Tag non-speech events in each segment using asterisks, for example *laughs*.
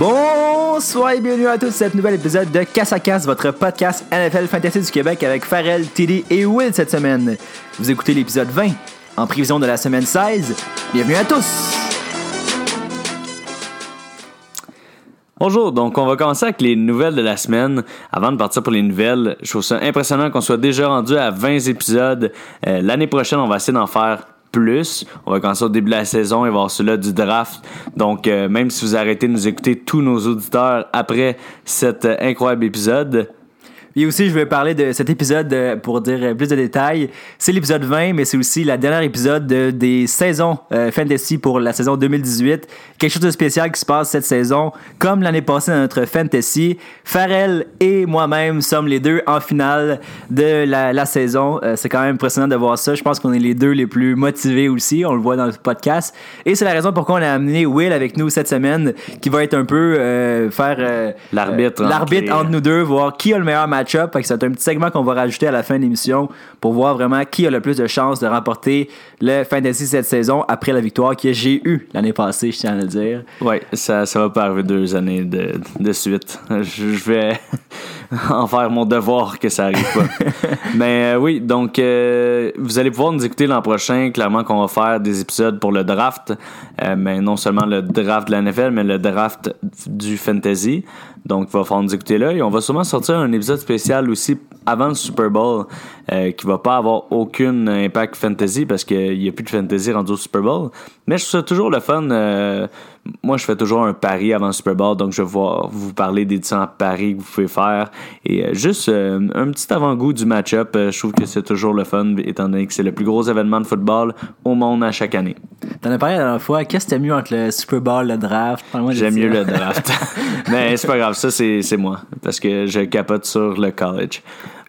Bonsoir et bienvenue à tous à cet nouvel épisode de Casse à Casse, votre podcast NFL Fantasy du Québec avec Farrell, Tilly et Will cette semaine. Vous écoutez l'épisode 20 en prévision de la semaine 16. Bienvenue à tous! Bonjour, donc on va commencer avec les nouvelles de la semaine. Avant de partir pour les nouvelles, je trouve ça impressionnant qu'on soit déjà rendu à 20 épisodes. Euh, L'année prochaine, on va essayer d'en faire plus. On va commencer au début de la saison et voir cela du draft. Donc, euh, même si vous arrêtez de nous écouter, tous nos auditeurs, après cet euh, incroyable épisode, Et aussi, je vais parler de cet épisode euh, pour dire euh, plus de détails. C'est l'épisode 20, mais c'est aussi la dernière épisode de- des saisons euh, Fantasy pour la saison 2018. Quelque chose de spécial qui se passe cette saison. Comme l'année passée dans notre Fantasy, Farrell et moi-même sommes les deux en finale de la, la saison. C'est quand même impressionnant de voir ça. Je pense qu'on est les deux les plus motivés aussi. On le voit dans le podcast. Et c'est la raison pourquoi on a amené Will avec nous cette semaine, qui va être un peu euh, faire euh, L'arbitre euh, entre l'arbitre entre nous deux, voir qui a le meilleur match-up. C'est un petit segment qu'on va rajouter à la fin de l'émission pour voir vraiment qui a le plus de chances de remporter le fantasy cette saison après la victoire que j'ai eue l'année passée, je tiens à le dire. ouais, ça, ça va pas arriver deux années de, de suite. Je, je vais *laughs* en faire mon devoir que ça arrive pas. *laughs* Mais euh, oui, donc euh, vous allez pouvoir nous écouter l'an prochain. Clairement qu'on va faire des épisodes pour le draft, Euh, mais non seulement le draft de la NFL, mais le draft du fantasy. Donc il va falloir nous écouter là et on va sûrement sortir un épisode spécial aussi avant le Super Bowl euh, qui va pas avoir aucun impact fantasy parce qu'il n'y a plus de fantasy rendu au Super Bowl. Mais je trouve ça toujours le fun. euh, moi, je fais toujours un pari avant le Super Bowl, donc je vais vous parler des différents paris que vous pouvez faire. Et euh, juste euh, un petit avant-goût du match-up, euh, je trouve que c'est toujours le fun, étant donné que c'est le plus gros événement de football au monde à chaque année. T'en as parlé la dernière fois. Qu'est-ce que t'as mieux entre le Super Bowl, le draft? J'aime mieux le *laughs* draft. *laughs* Mais c'est pas grave, ça c'est c'est moi, parce que je capote sur le college.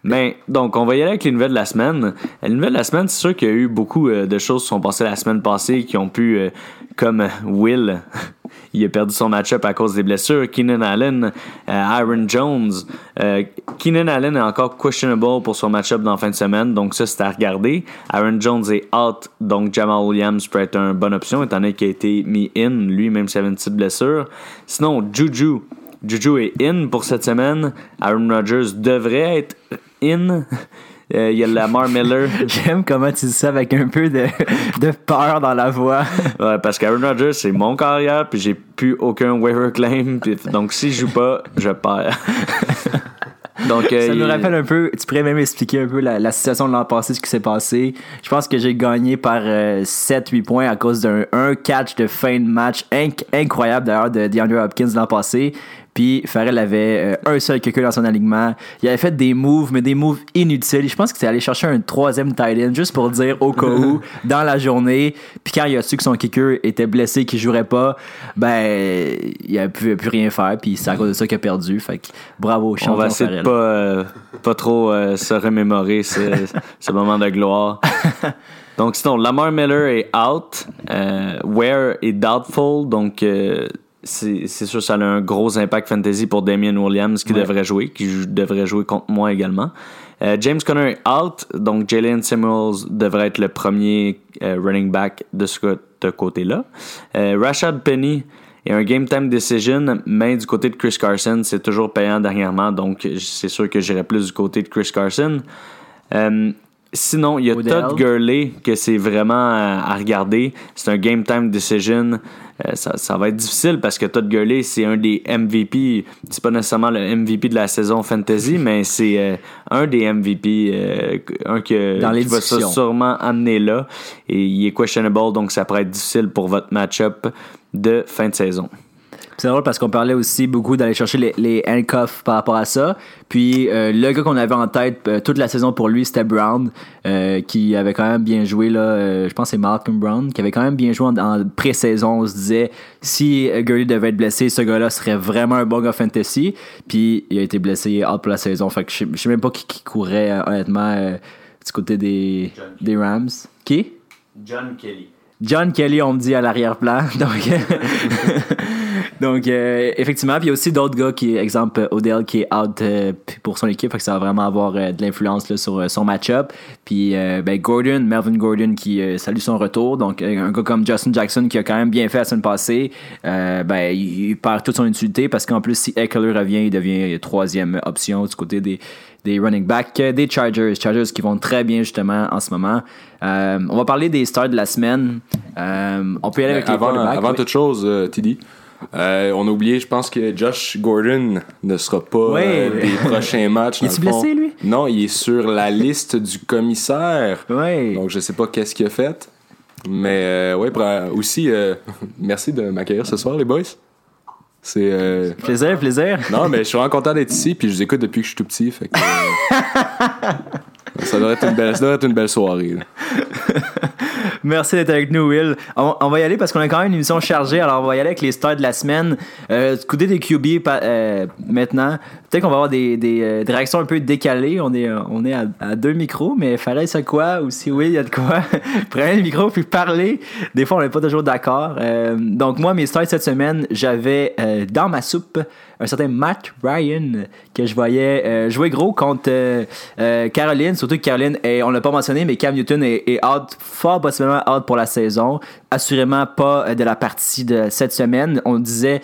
Mais donc, on va y aller avec les nouvelles de la semaine. Les nouvelles de la semaine, c'est sûr qu'il y a eu beaucoup euh, de choses qui sont passées la semaine passée qui ont pu, euh, comme Will, *laughs* il a perdu son match-up à cause des blessures. Keenan Allen, euh, Aaron Jones. Euh, Keenan Allen est encore questionable pour son match-up dans la fin de semaine, donc ça, c'est à regarder. Aaron Jones est out, donc Jamal Williams peut être une bonne option, étant donné qu'il a été mis in, lui, même s'il avait une petite blessure. Sinon, Juju. Juju est in pour cette semaine. Aaron Rodgers devrait être in. *laughs* Euh, Il y a Lamar Miller. *laughs* J'aime comment tu dis ça avec un peu de, de peur dans la voix. *laughs* Ouais, parce qu'Aaron Rodgers, c'est mon carrière, puis j'ai plus aucun waiver claim. puis- donc, si je joue pas, je perds. *laughs* donc, euh, Ça nous rappelle un peu, tu pourrais même expliquer un peu la, la situation de l'an passé, ce qui s'est passé. Je pense que j'ai gagné par 7-8 points à cause d'un un catch de fin de match inc- incroyable d'ailleurs de DeAndre Hopkins l'an passé. Puis Farrell avait euh, un seul quelqu'un dans son alignement. Il avait fait des moves, mais des moves inutiles. Je pense que c'est allé chercher un troisième tight end juste pour dire au cas où *laughs* dans la journée. Puis quand il a su que son kicker était blessé, qu'il jouerait pas, ben il a pu, plus rien faire. Puis c'est à cause de ça qu'il a perdu. Fait que bravo, on champion va essayer de pas, euh, pas trop euh, se remémorer ce, *laughs* ce moment de gloire. *laughs* Donc, sinon, Lamar Miller est out. Euh, Ware est doubtful. Donc, euh, c'est sûr ça a un gros impact fantasy pour Damien Williams qui Ouais. devrait jouer, qui devrait jouer contre moi également. Euh, James Conner est out. Donc, Jalen Samuels devrait être le premier euh, running back de ce côté-là. Euh, Rashad Penny et un game time decision, mais du côté de Chris Carson, c'est toujours payant dernièrement, donc c'est sûr que j'irai plus du côté de Chris Carson. Euh, sinon, il y a Odell. Todd Gurley que c'est vraiment à, à regarder. C'est un game time decision. Euh, ça, ça va être difficile parce que Todd Gurley, c'est un des MVP. C'est pas nécessairement le MVP de la saison fantasy, *laughs* mais c'est euh, un des MVP, euh, un que, Dans les qui va sûrement amener là. Et il est questionable, donc ça pourrait être difficile pour votre match-up de fin de saison. C'est drôle parce qu'on parlait aussi beaucoup d'aller chercher les, les handcuffs par rapport à ça. Puis euh, le gars qu'on avait en tête euh, toute la saison pour lui, c'était Brown, euh, qui avait quand même bien joué. là. je pense que c'est Malcolm Brown, qui avait quand même bien joué en, en pré-saison. On se disait, si Gurley devait être blessé, ce gars-là serait vraiment un bon gars fantasy. Puis il a été blessé out pour la saison. Fait que je sais- je sais même pas qui, qui courait, honnêtement, du côté des, des Rams. Qui? John Kelly. John Kelly, on me dit à l'arrière-plan. *laughs* Donc, *laughs* Donc, euh, effectivement, puis il y a aussi d'autres gars qui, exemple, Odell qui est out euh, pour son équipe, fait que ça va vraiment avoir euh, de l'influence là, sur euh, son match-up. Puis, euh, ben, Gordon, Melvin Gordon qui euh, salue son retour. Donc, euh, un gars comme Justin Jackson qui a quand même bien fait la semaine passée, euh, ben, il, perd toute son utilité parce qu'en plus, si Eckler revient, il devient troisième option du côté des, des running backs euh, des Chargers. Chargers qui vont très bien justement en ce moment. Euh, on va parler des stars de la semaine. Euh, on peut y aller avec les avant, quarterbacks. avant Oui. toute chose, euh, TD, euh, on a oublié, je pense que Josh Gordon ne sera pas Ouais. euh, des prochains *laughs* matchs. Il dans est-tu le fond. blessé, lui? Non, il est sur la liste du commissaire. Ouais. Donc, je sais pas qu'est-ce qu'il a fait. Mais, euh, ouais, pour- aussi, euh, *laughs* merci de m'accueillir ce soir, les boys. C'est. euh, Plaisir, plaisir. Non, mais je suis vraiment content d'être ici, puis je vous écoute depuis que je suis tout petit. Fait que, *laughs* ça, devrait être une belle, ça devrait être une belle soirée. là. Merci d'être avec nous, Will. On, va y aller parce qu'on a quand même une émission chargée. Alors, on va y aller avec les stars de la semaine. Euh, des QB euh, maintenant, peut-être qu'on va avoir des, des, euh, réactions un peu décalées. On est, euh, on est à, deux micros, mais fallait ça quoi? Ou si oui, il y a de quoi? *laughs* Prenez le micro puis parlez. Des fois, on n'est pas toujours d'accord. Donc, moi, mes stars cette semaine, j'avais dans ma soupe un certain Matt Ryan que je voyais jouer gros contre Caroline. Surtout que Caroline, est, on l'a pas mentionné, mais Cam Newton est, est out, fort possiblement out pour la saison. Assurément pas euh, de la partie de cette semaine. On disait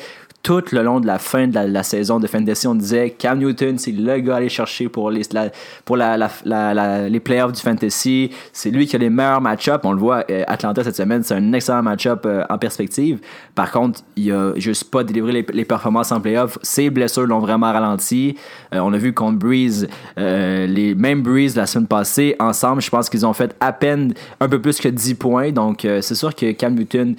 tout le long de la fin de la, saison de Fantasy, on disait Cam Newton, c'est le gars à aller chercher pour les, la- pour les playoffs du Fantasy. C'est lui qui a les meilleurs match-ups. On le voit, euh, Atlanta cette semaine, c'est un excellent match-up euh, en perspective. Par contre, il a juste pas délivré les, performances en playoffs. Ses blessures l'ont vraiment ralenti. Euh, on a vu contre Breeze, les mêmes Breeze la semaine passée, ensemble, je pense qu'ils ont fait à peine un peu plus que 10 points. Donc, c'est sûr que Cam Newton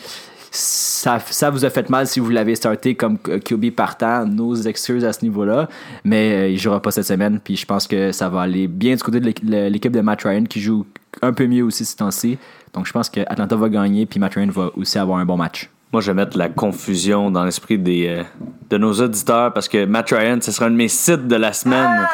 ça, vous a fait mal si vous l'avez starté comme QB partant. Nos excuses à ce niveau-là. Mais euh, il jouera pas cette semaine. Puis je pense que ça va aller bien du côté de l'équ- l'équipe de Matt Ryan qui joue un peu mieux aussi ce temps-ci. Donc je pense que Atlanta va gagner. Puis Matt Ryan va aussi avoir un bon match. Moi, je vais mettre la confusion dans l'esprit des, euh, de nos auditeurs parce que Matt Ryan, ce sera un de mes sites de la semaine.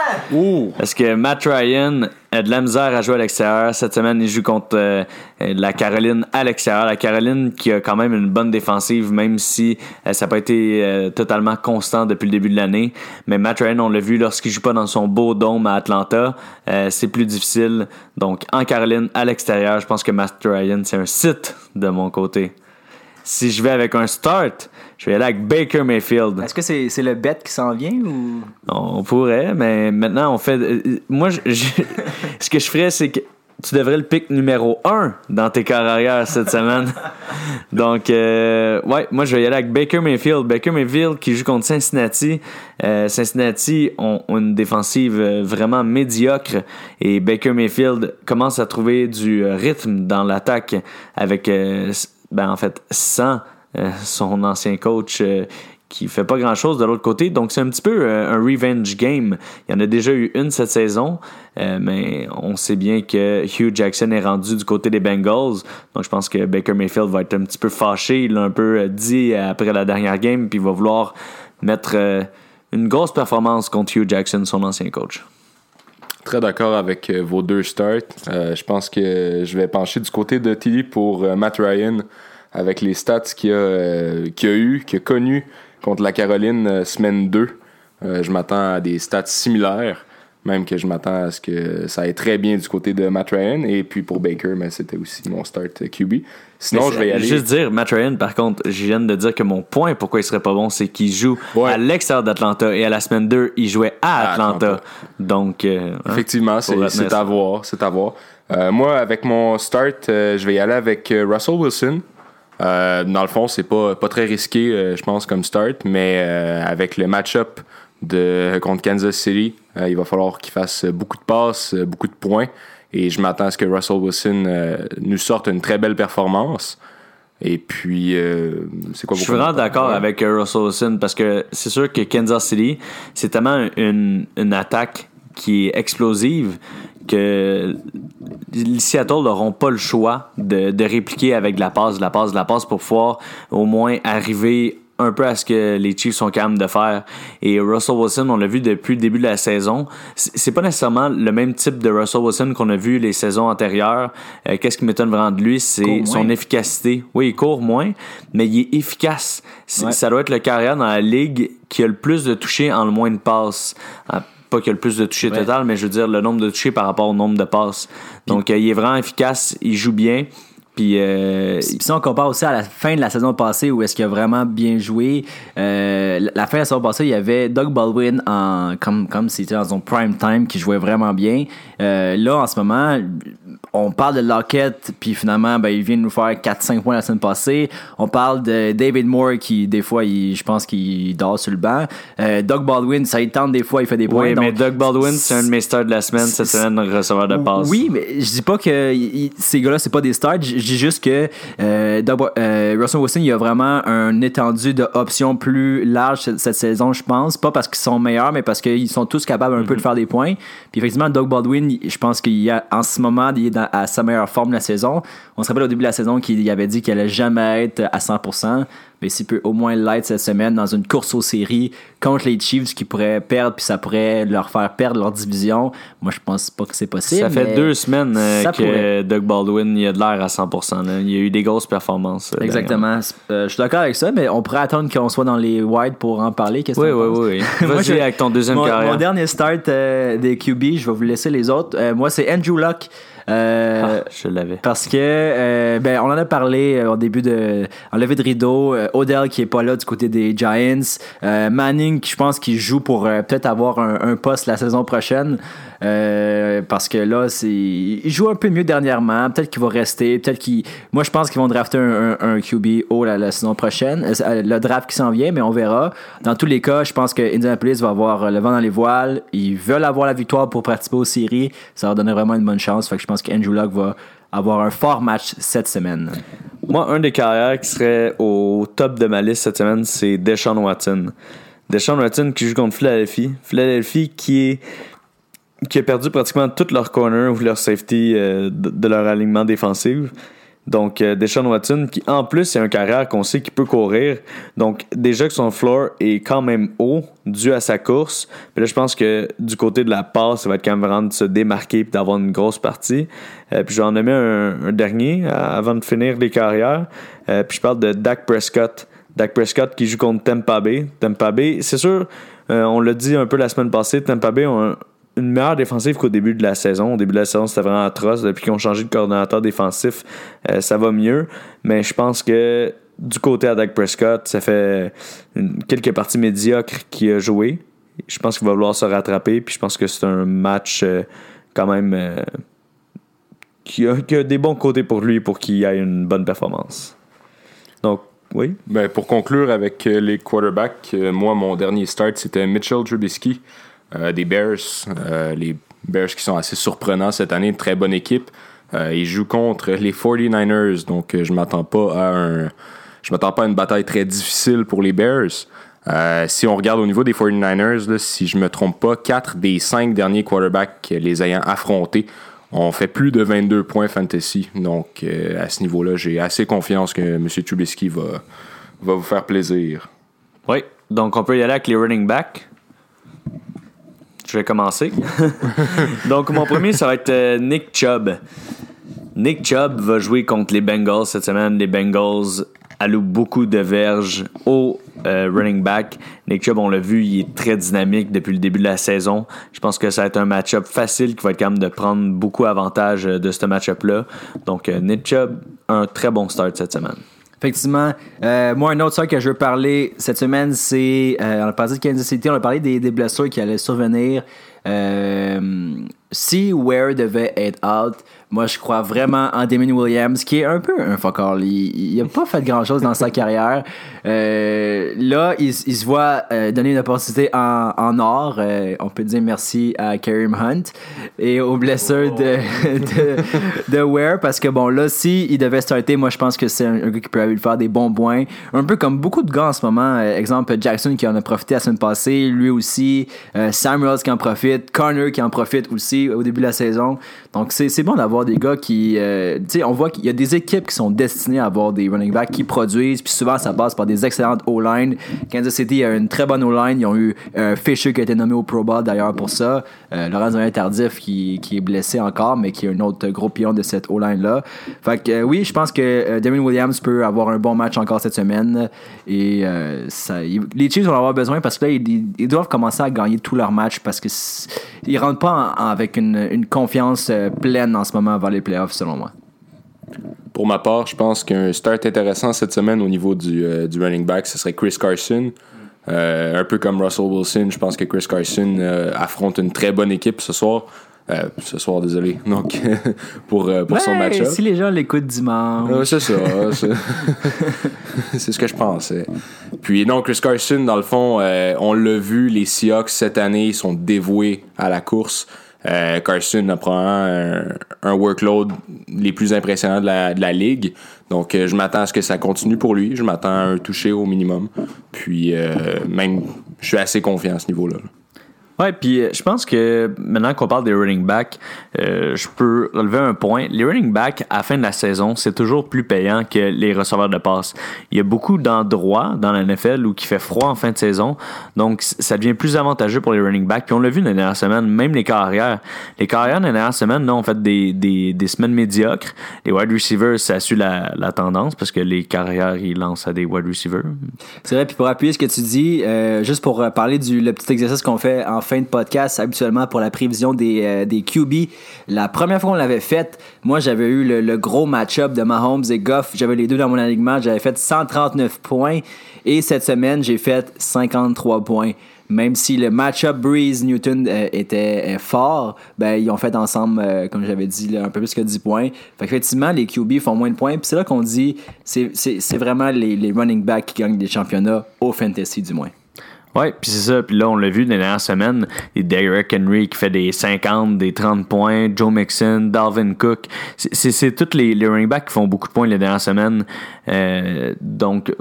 Parce que Matt Ryan a de la misère à jouer à l'extérieur. Cette semaine, il joue contre euh, euh, la Caroline à l'extérieur. La Caroline qui a quand même une bonne défensive, même si euh, ça n'a pas été euh, totalement constant depuis le début de l'année. Mais Matt Ryan, on l'a vu lorsqu'il joue pas dans son beau dôme à Atlanta, euh, c'est plus difficile. Donc, en Caroline, à l'extérieur, je pense que Matt Ryan, c'est un site de mon côté. Si je vais avec un start, je vais aller avec Baker Mayfield. Est-ce que c'est c'est le bet qui s'en vient ou? On pourrait, mais maintenant on fait. euh, Moi, je- je- *laughs* ce que je ferais, c'est que tu devrais le pick numéro 1 dans tes corps arrière cette semaine. *laughs* Donc, euh, ouais, moi je vais y aller avec Baker Mayfield. Baker Mayfield qui joue contre Cincinnati. Euh, Cincinnati ont, ont une défensive euh, vraiment médiocre et Baker Mayfield commence à trouver du euh, rythme dans l'attaque avec, euh, ben en fait, sans euh, son ancien coach. euh, qui fait pas grand chose de l'autre côté. Donc c'est un petit peu euh, un revenge game. Il y en a déjà eu une cette saison, euh, mais on sait bien que Hugh Jackson est rendu du côté des Bengals. Donc je pense que Baker Mayfield va être un petit peu fâché. Il l'a un peu dit après la dernière game, puis il va vouloir mettre une grosse performance contre Hugh Jackson, son ancien coach. Très d'accord avec euh, vos deux starts. Euh, je pense que je vais pencher du côté de Tilly pour euh, Matt Ryan avec les stats qu'il a, euh, a eu, qu'il a connu contre la Caroline semaine 2. Euh, je m'attends à des stats similaires, même que je m'attends à ce que ça aille très bien du côté de Matt Ryan. Et puis pour Baker, mais c'était aussi mon start QB. Sinon, je vais y aller. Juste dire, Matt Ryan, par contre, je viens de dire que mon point pourquoi il serait pas bon, c'est qu'il joue Ouais. à l'extérieur d'Atlanta et à la semaine 2, il jouait à À Atlanta. Atlanta. Donc, euh, hein, Effectivement, c'est à voir. C'est à voir. Euh, moi, avec mon start, euh, je vais y aller avec Russell Wilson. Dans le fond, c'est pas, pas très risqué, je pense, comme start, mais avec le match-up de, contre Kansas City, euh, il va falloir qu'il fasse beaucoup de passes, euh, beaucoup de points. Et je m'attends à ce que Russell Wilson euh, nous sorte une très belle performance. Et puis, euh, c'est quoi Je suis vraiment d'accord avec Russell Wilson parce que c'est sûr que Kansas City, c'est tellement une, une attaque qui est explosive que les Seattle n'auront pas le choix de, de répliquer avec de la passe, de la passe, de la passe pour pouvoir au moins arriver un peu à ce que les Chiefs sont capables de faire. Et Russell Wilson, on l'a vu depuis le début de la saison. C'est pas nécessairement le même type de Russell Wilson qu'on a vu les saisons antérieures. Euh, qu'est-ce qui m'étonne vraiment de lui, c'est son efficacité. Oui, il court moins, mais il est efficace. Ça doit être le carrière dans la ligue qui a le plus de touchés en le moins de passes. Ah, pas qu'il a le plus de touchés total, mais je veux dire le nombre de touchés par rapport au nombre de passes. Donc, euh, il est vraiment efficace, il joue bien. Puis, euh, si on compare aussi à la fin de la saison passée où est-ce qu'il a vraiment bien joué, euh, la fin de la saison passée, il y avait Doug Baldwin en, comme comme c'était dans son prime time qui jouait vraiment bien. Euh, là, en ce moment, on parle de Lockett, puis finalement, ben, il vient de nous faire 4-5 points la semaine passée. On parle de David Moore qui, des fois, il, je pense qu'il dort sur le banc. Euh, Doug Baldwin, ça il tente des fois, il fait des points. Oui, mais Doug Baldwin, c'est un de mes stars de la semaine, cette semaine, receveur de passe. Oui, mais je dis pas que ces gars-là, c'est pas des stars. Je dis juste que euh, euh, Russell Wilson, il y a vraiment un étendu d'options plus large cette, saison, je pense. Pas parce qu'ils sont meilleurs, mais parce qu'ils sont tous capables un peu de mhm. faire des points. Puis effectivement, Doug Baldwin, je pense qu'il a en ce moment, il est dans, à sa meilleure forme de la saison. On se rappelle au début de la saison qu'il avait dit qu'il allait jamais être à 100% mais s'il peut au moins l'être cette semaine dans une course aux séries contre les Chiefs qui pourraient perdre, puis ça pourrait leur faire perdre leur division, moi je pense pas que c'est possible. Ça fait deux semaines euh, que Doug Baldwin il a de l'air à 100%. Il y a eu des grosses performances. Euh, Exactement. Euh, je suis d'accord avec ça, mais on pourrait attendre qu'on soit dans les wide pour en parler. oui, oui, *laughs* oui, Vas-y avec ton deuxième mon, carrière. Mon dernier start des QB, je vais vous laisser les autres. moi, c'est Andrew Luck. Euh, ah, je l'avais. Parce que, euh, ben, on en a parlé euh, au début de. En levée de rideau. Odell qui est pas là du côté des Giants. Manning, qui je pense qu'il joue pour peut-être avoir un, un, poste la saison prochaine. Euh, parce que là, c'est, il joue un peu mieux dernièrement. Peut-être qu'il va rester. Peut-être qu'il. Moi, je pense qu'ils vont drafter un, QB haut la, saison prochaine. Euh, le draft qui s'en vient, mais on verra. Dans tous les cas, je pense que Indianapolis va avoir le vent dans les voiles. Ils veulent avoir la victoire pour participer aux séries. Ça leur donne vraiment une bonne chance. Fait que je pense qu'Andrew Luck va avoir un fort match cette semaine. Moi, un des carrières qui serait au top de ma liste cette semaine, c'est Deshaun Watson. Deshaun Watson qui joue contre Philadelphie. Philadelphie qui est qui a perdu pratiquement tout leur corner ou leur safety euh, de, leur alignement défensif. Donc, euh, Deshaun Watson, qui en plus est un carrière qu'on sait qu'il peut courir. Donc, déjà que son floor est quand même haut dû à sa course. Puis là, je pense que du côté de la passe, ça va être quand même vraiment de se démarquer et d'avoir une grosse partie. Euh, puis j'en ai mis un, dernier avant de finir les carrières. puis je parle de Dak Prescott. Dak Prescott qui joue contre Tampa Bay. Tampa Bay, c'est sûr, on l'a dit un peu la semaine passée, Tampa Bay ont un, une meilleure défensive qu'au début de la saison. Au début de la saison, c'était vraiment atroce. Depuis qu'ils ont changé de coordonnateur défensif, euh, ça va mieux. Mais je pense que du côté à Dak Prescott, ça fait quelques parties médiocres qu'il a joué. Je pense qu'il va vouloir se rattraper. Puis je pense que c'est un match euh, quand même euh, qui, a, des bons côtés pour lui pour qu'il ait une bonne performance. Donc, oui. Ben, pour conclure avec les quarterbacks, moi, mon dernier start, c'était Mitchell Trubisky. Euh, des Bears. Euh, les Bears qui sont assez surprenants cette année, une très bonne équipe. Euh, ils jouent contre les 49ers, donc je m'attends pas à un. M'attends pas à une bataille très difficile pour les Bears. si on regarde au niveau des 49ers, si je me trompe pas, 4 des 5 derniers quarterbacks les ayant affrontés ont fait plus de 22 points fantasy. Donc à ce niveau-là, j'ai assez confiance que M. Trubisky va vous faire plaisir. Oui, donc on peut y aller avec les running backs. Je vais commencer? *laughs* Donc, mon premier, ça va être euh, Nick Chubb. Nick Chubb va jouer contre les Bengals cette semaine. Les Bengals allouent beaucoup de verges au euh, running back. Nick Chubb, on l'a vu, il est très dynamique depuis le début de la saison. Je pense que ça va être un match-up facile qui va être même de prendre beaucoup avantage euh, de ce match-up-là. Donc, Nick Chubb, un très bon start cette semaine. Effectivement. Euh, moi, un autre truc que je veux parler cette semaine, c'est. Euh, on a parlé de Kansas City, on a parlé des, blessures qui allaient survenir. Euh, si Ware devait être out, moi, je crois vraiment en Damien Williams, qui est un peu un fuck Il n'a pas fait grand-chose dans sa carrière. Euh, là, il, se voit euh, donner une opportunité en, or. Euh, on peut dire merci à Kareem Hunt et aux blessures *laughs* de, de, Ware, parce que bon, là, si il devait starter, moi, je pense que c'est un, gars qui peut lui faire des bons points. Un peu comme beaucoup de gars en ce moment. exemple, Jackson qui en a profité la semaine passée, lui aussi. Samuels qui en profite. Connor qui en profite aussi au début de la saison. Donc, c'est bon d'avoir des gars qui. euh, tu sais, on voit qu'il y a des équipes qui sont destinées à avoir des running backs qui produisent, puis souvent ça passe par des excellentes O-line. Kansas City a une très bonne O-line. Ils ont eu un Fisher qui a été nommé au Pro Bowl d'ailleurs pour ça. Euh, Laurent Zonier Tardif qui, qui est blessé encore, mais qui est un autre gros pion de cette O-line-là. Fait que euh, oui, je pense que euh, Damien Williams peut avoir un bon match encore cette semaine. Et euh, les Chiefs vont avoir besoin parce que là, ils, doivent commencer à gagner tous leurs matchs parce que s- ils rentrent pas avec une confiance euh, pleine en ce moment vers les playoffs, selon moi. Pour ma part, je pense qu'un start intéressant cette semaine au niveau du, euh, du running back, ce serait Chris Carson. Euh, un peu comme Russell Wilson, je pense que Chris Carson euh, affronte une très bonne équipe ce soir. Euh, ce soir, désolé. *laughs* Donc, *laughs* pour, euh, pour son match-up. si les gens l'écoutent dimanche. Ouais, c'est ça. *laughs* c'est- ce que je pensais. Puis non, Chris Carson, dans le fond, euh, on l'a vu, les Seahawks cette année sont dévoués à la course. Euh, Carson a probablement un, workload les plus impressionnants de la, de la ligue. Donc, euh, je m'attends à ce que ça continue pour lui. Je m'attends à un toucher au minimum. Puis, euh, même, je suis assez confiant à ce niveau-là. Ouais, puis euh, je pense que maintenant qu'on parle des running backs, euh, je peux relever un point. Les running backs, à la fin de la saison, c'est toujours plus payant que les receveurs de passe. Il y a beaucoup d'endroits dans la NFL où il fait froid en fin de saison, donc ça devient plus avantageux pour les running backs. Puis on l'a vu dans les dernières semaines, même les carrières. Les carrières dans les dernières semaines, là, ont fait des, des, des semaines médiocres. Les wide receivers, ça suit la, la tendance parce que les carrières, ils lancent à des wide receivers. C'est vrai, puis pour appuyer ce que tu dis, euh, juste pour parler du le petit exercice qu'on fait en fin de podcast, habituellement pour la prévision des, euh, des QB, la première fois qu'on l'avait fait, moi j'avais eu le, gros match-up de Mahomes et Goff, j'avais les deux dans mon alignement, j'avais fait 139 points, et cette semaine j'ai fait 53 points. Même si le match-up Breeze-Newton euh, était euh, fort, ben, ils ont fait ensemble, comme j'avais dit, un peu plus que 10 points. Fait qu'effectivement, les QB font moins de points. Puis c'est là qu'on dit, c'est c'est- c'est vraiment les, les running backs qui gagnent des championnats, au fantasy du moins. Ouais, puis c'est ça. Puis là, on l'a vu dans les dernières semaines. A Derrick Henry qui fait des 50, des 30 points. Joe Mixon, Dalvin Cook. C'est- tous les, les running backs qui font beaucoup de points les dernières semaines. Euh, donc,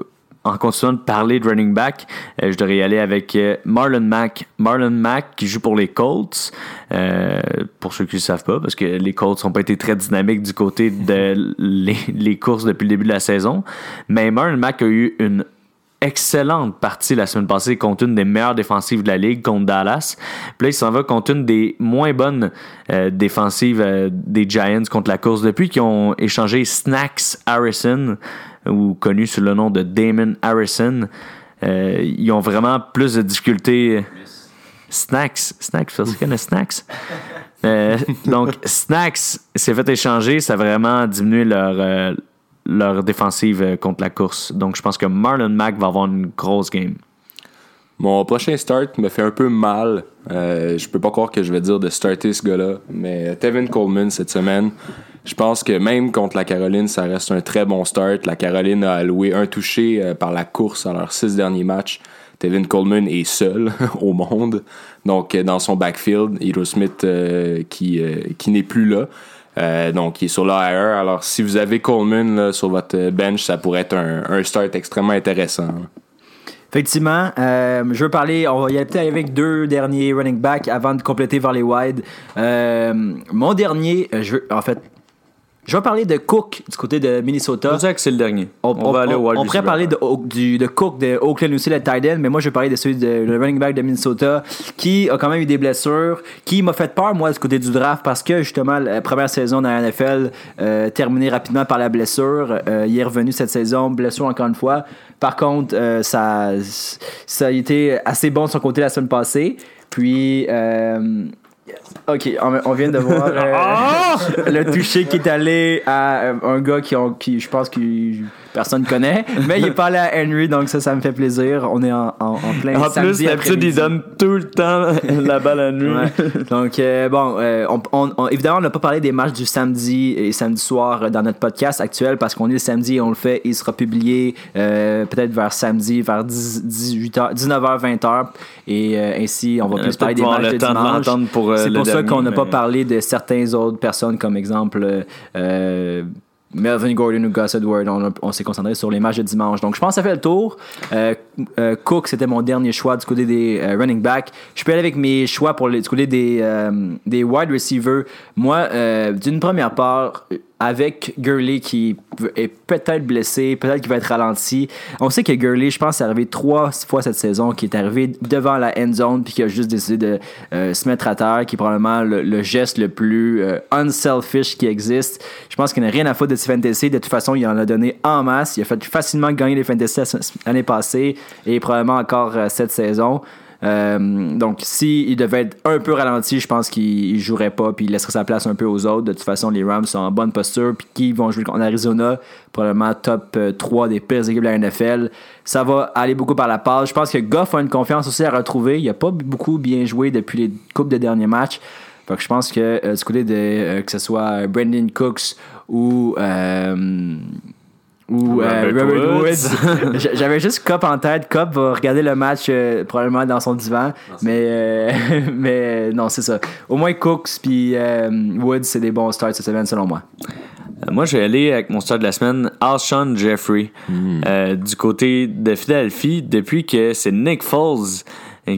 en continuant de parler de running back, euh, je devrais y aller avec euh, Marlon Mack. Marlon Mack qui joue pour les Colts. Euh, pour ceux qui ne le savent pas, parce que les Colts n'ont pas été très dynamiques du côté de *laughs* les, les courses depuis le début de la saison. Mais Marlon Mack a eu une excellente partie la semaine passée contre une des meilleures défensives de la ligue, contre Dallas. Puis là, il s'en va contre une des moins bonnes euh, défensives euh, des Giants contre la course depuis qu'ils ont échangé Snacks Harrison, ou connu sous le nom de Damon Harrison. Euh, ils ont vraiment plus de difficultés. Snacks, Snacks, parce qu'il y Snacks. Donc, Snacks s'est fait échanger, ça a vraiment diminué leur, leur défensive euh, contre la course. Donc, je pense que Marlon Mack va avoir une grosse game. Mon prochain start me fait un peu mal. Euh, je peux pas croire que je vais dire de starter ce gars-là, mais Tevin Coleman cette semaine, je pense que même contre la Caroline, ça reste un très bon start. La Caroline a alloué un touché euh, par la course dans leurs six derniers matchs. Tevin Coleman est seul *laughs* au monde. Donc, euh, dans son backfield, Hero Smith euh, qui, euh, qui n'est plus là. Euh, donc, il est sur l'AR. Alors, si vous avez Coleman là, sur votre bench, ça pourrait être un, un start extrêmement intéressant. Effectivement, euh, je veux parler, on va y aller peut-être avec deux derniers running backs avant de compléter vers les wide. Euh, mon dernier, euh, je veux, en fait, je vais parler de Cook du côté de Minnesota. Je que c'est le dernier. On, on- va aller au on- on pourrait parler de, du, de Cook de Oakland aussi, le tight end, mais moi je vais parler de celui de le running back de Minnesota qui a quand même eu des blessures, qui m'a fait peur moi du côté du draft parce que justement la première saison dans la NFL euh, terminée rapidement par la blessure. Euh, il est revenu cette saison, blessure encore une fois. Par contre, euh, ça, ça a été assez bon de son côté la semaine passée. Puis Ok, on, on vient de voir euh, *laughs* le toucher qui est allé à euh, un gars qui, ont- qui je pense que personne connaît, mais il est pas allé à Henry, donc ça, ça me fait plaisir. On est en, en, en plein En plus, d'habitude, il donne tout le temps *laughs* la balle à nous. Ouais. Donc, euh, bon, euh, on, on- on- évidemment, on n'a pas parlé des matchs du samedi et samedi soir dans notre podcast actuel parce qu'on est le samedi et on le fait. Il sera publié euh, peut-être vers samedi, vers 10, 18h, 19h, 20h. Et euh, ainsi, on va plus parler des matchs de dimanche. euh, C'est pour ça qu'on n'a pas parlé de certaines autres personnes, comme exemple Melvin Gordon ou Gus Edward. On, s'est concentré sur les matchs de dimanche. Donc, je pense que ça fait le tour. Euh, euh, Cook, c'était mon dernier choix du côté des euh, running backs. Je peux aller avec mes choix pour le, du côté des, euh, des wide receivers. Moi, d'une première part, avec Gurley qui est peut-être blessé, peut-être qu'il va être ralenti. On sait que Gurley, je pense, est arrivé trois fois cette saison, qui est arrivé devant la end zone, puis qui a juste décidé de se mettre à terre, qui est probablement le, geste le plus unselfish qui existe. Je pense qu'il n'a rien à foutre de ses fantasy. De toute façon, il en a donné en masse. Il a fait facilement gagner les fantasy l'année passée et probablement encore euh, cette saison. Euh, donc, s'il devait être un peu ralenti, je pense qu'il jouerait pas puis il laisserait sa place un peu aux autres. De toute façon, les Rams sont en bonne posture puis qui vont jouer contre Arizona, probablement top 3 euh, des pires équipes de la NFL. Ça va aller beaucoup par la passe. Je pense que Goff a une confiance aussi à retrouver. Il a pas beaucoup bien joué depuis les coupes de derniers matchs. Donc, je pense que du côté de que ce soit Brendan Cooks ou ou euh, Robert, Woods. *laughs* J'avais juste Cop en tête. Cop va regarder le match euh, probablement dans son divan. *laughs* mais, euh, mais non, c'est ça. Au moins Cooks puis Woods, c'est des bons starts cette semaine selon moi. Moi, je vais aller avec mon start de la semaine, Alshon Jeffrey. Hmm. du côté de Philadelphie, depuis que c'est Nick Foles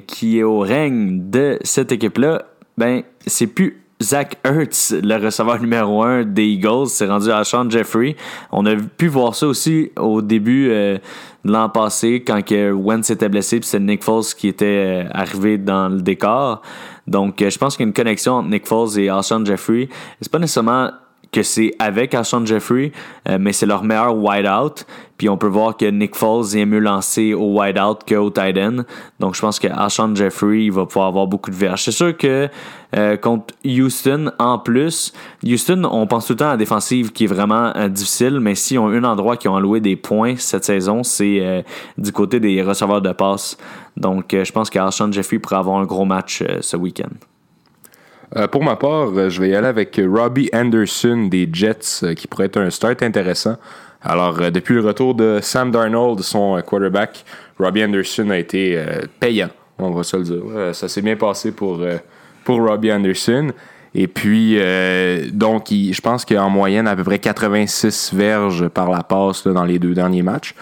qui est au règne de cette équipe-là, ben, c'est plus Zach Ertz, le receveur numéro un des Eagles, s'est rendu à Sean Jeffrey. On a pu voir ça aussi au début euh, de l'an passé quand que Wentz était blessé, puis c'est Nick Foles qui était euh, arrivé dans le décor. Donc, euh, je pense qu'il y a une connexion entre Nick Foles et Alshon Jeffrey. C'est pas nécessairement que c'est avec Alshon Jeffrey, euh, mais c'est leur meilleur wide-out. Puis on peut voir que Nick Foles est mieux lancé au wide-out qu'au tight end. Donc je pense que Alshon Jeffrey va pouvoir avoir beaucoup de verges. C'est sûr que euh, contre Houston, en plus, Houston, on pense tout le temps à la défensive qui est vraiment euh, difficile, mais si on a un endroit qui ont alloué des points cette saison, c'est du côté des receveurs de passe. Donc je pense qu'Alshon Jeffrey pourra avoir un gros match ce week-end. Euh, pour ma part, euh, je vais y aller avec Robbie Anderson des Jets, euh, qui pourrait être un start intéressant. Alors, depuis le retour de Sam Darnold, son quarterback, Robbie Anderson a été payant, on va se le dire. ça s'est bien passé pour, pour Robbie Anderson. Et puis, donc, je pense qu'en moyenne, à peu près 86 verges par la passe dans les deux derniers matchs.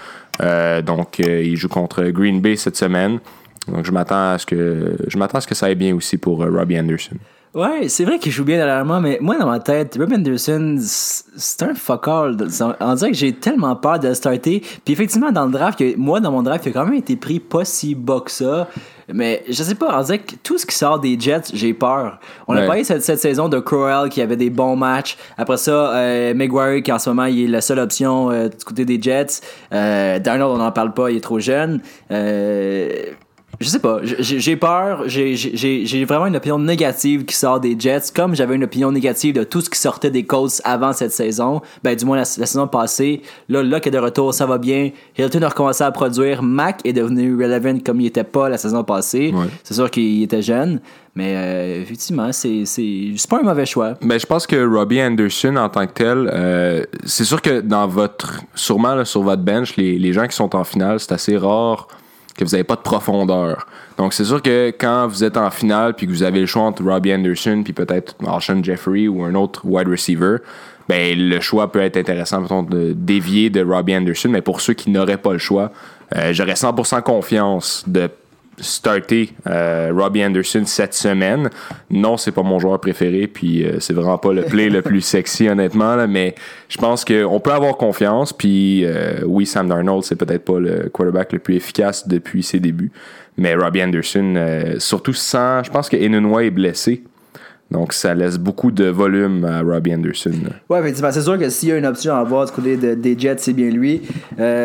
donc, il joue contre Green Bay cette semaine. Donc, je m'attends à ce que je m'attends à ce que ça aille bien aussi pour Robbie Anderson. Ouais, c'est vrai qu'il joue bien dernièrement, mais moi, dans ma tête, Rob Anderson, c'est un fuck all. On dirait que j'ai tellement peur de le starter. Puis effectivement, dans le draft, moi, dans mon draft, il a quand même été pris pas si bas que ça. Mais je sais pas, on dirait que tout ce qui sort des Jets, j'ai peur. On a parlé cette, cette saison de Crowell qui avait des bons matchs. Après ça, euh, Maguire qui en ce moment il est la seule option euh, du côté des Jets. Euh, Darnold, on n'en parle pas, il est trop jeune. Euh, je sais pas, j'ai peur, j'ai vraiment une opinion négative qui sort des Jets, comme j'avais une opinion négative de tout ce qui sortait des Colts avant cette saison, ben du moins la, saison passée. Là, là est de retour, ça va bien. Hilton a recommencé à produire. Mac est devenu relevant comme il était pas la saison passée. C'est sûr qu'il était jeune. Mais euh, effectivement, c'est pas un mauvais choix. Mais je pense que Robbie Anderson, en tant que tel, euh, c'est sûr que dans votre. Sûrement sur votre bench, les, les gens qui sont en finale, c'est assez rare que vous n'avez pas de profondeur. Donc, c'est sûr que quand vous êtes en finale puis que vous avez le choix entre Robbie Anderson puis peut-être Alshon Jeffrey ou un autre wide receiver, ben, le choix peut être intéressant, de dévier de Robbie Anderson. Mais pour ceux qui n'auraient pas le choix, euh, j'aurais 100% confiance de starter euh, Robbie Anderson cette semaine. Non, c'est pas mon joueur préféré, puis euh, c'est vraiment pas le play le plus sexy, honnêtement, mais je pense qu'on peut avoir confiance, puis euh, oui, Sam Darnold, c'est peut-être pas le quarterback le plus efficace depuis ses débuts, mais Robbie Anderson, surtout sans... Je pense que Enunwa est blessé, donc, ça laisse beaucoup de volume à Robbie Anderson. Effectivement. C'est sûr que s'il y a une option à avoir du côté des Jets, c'est bien lui.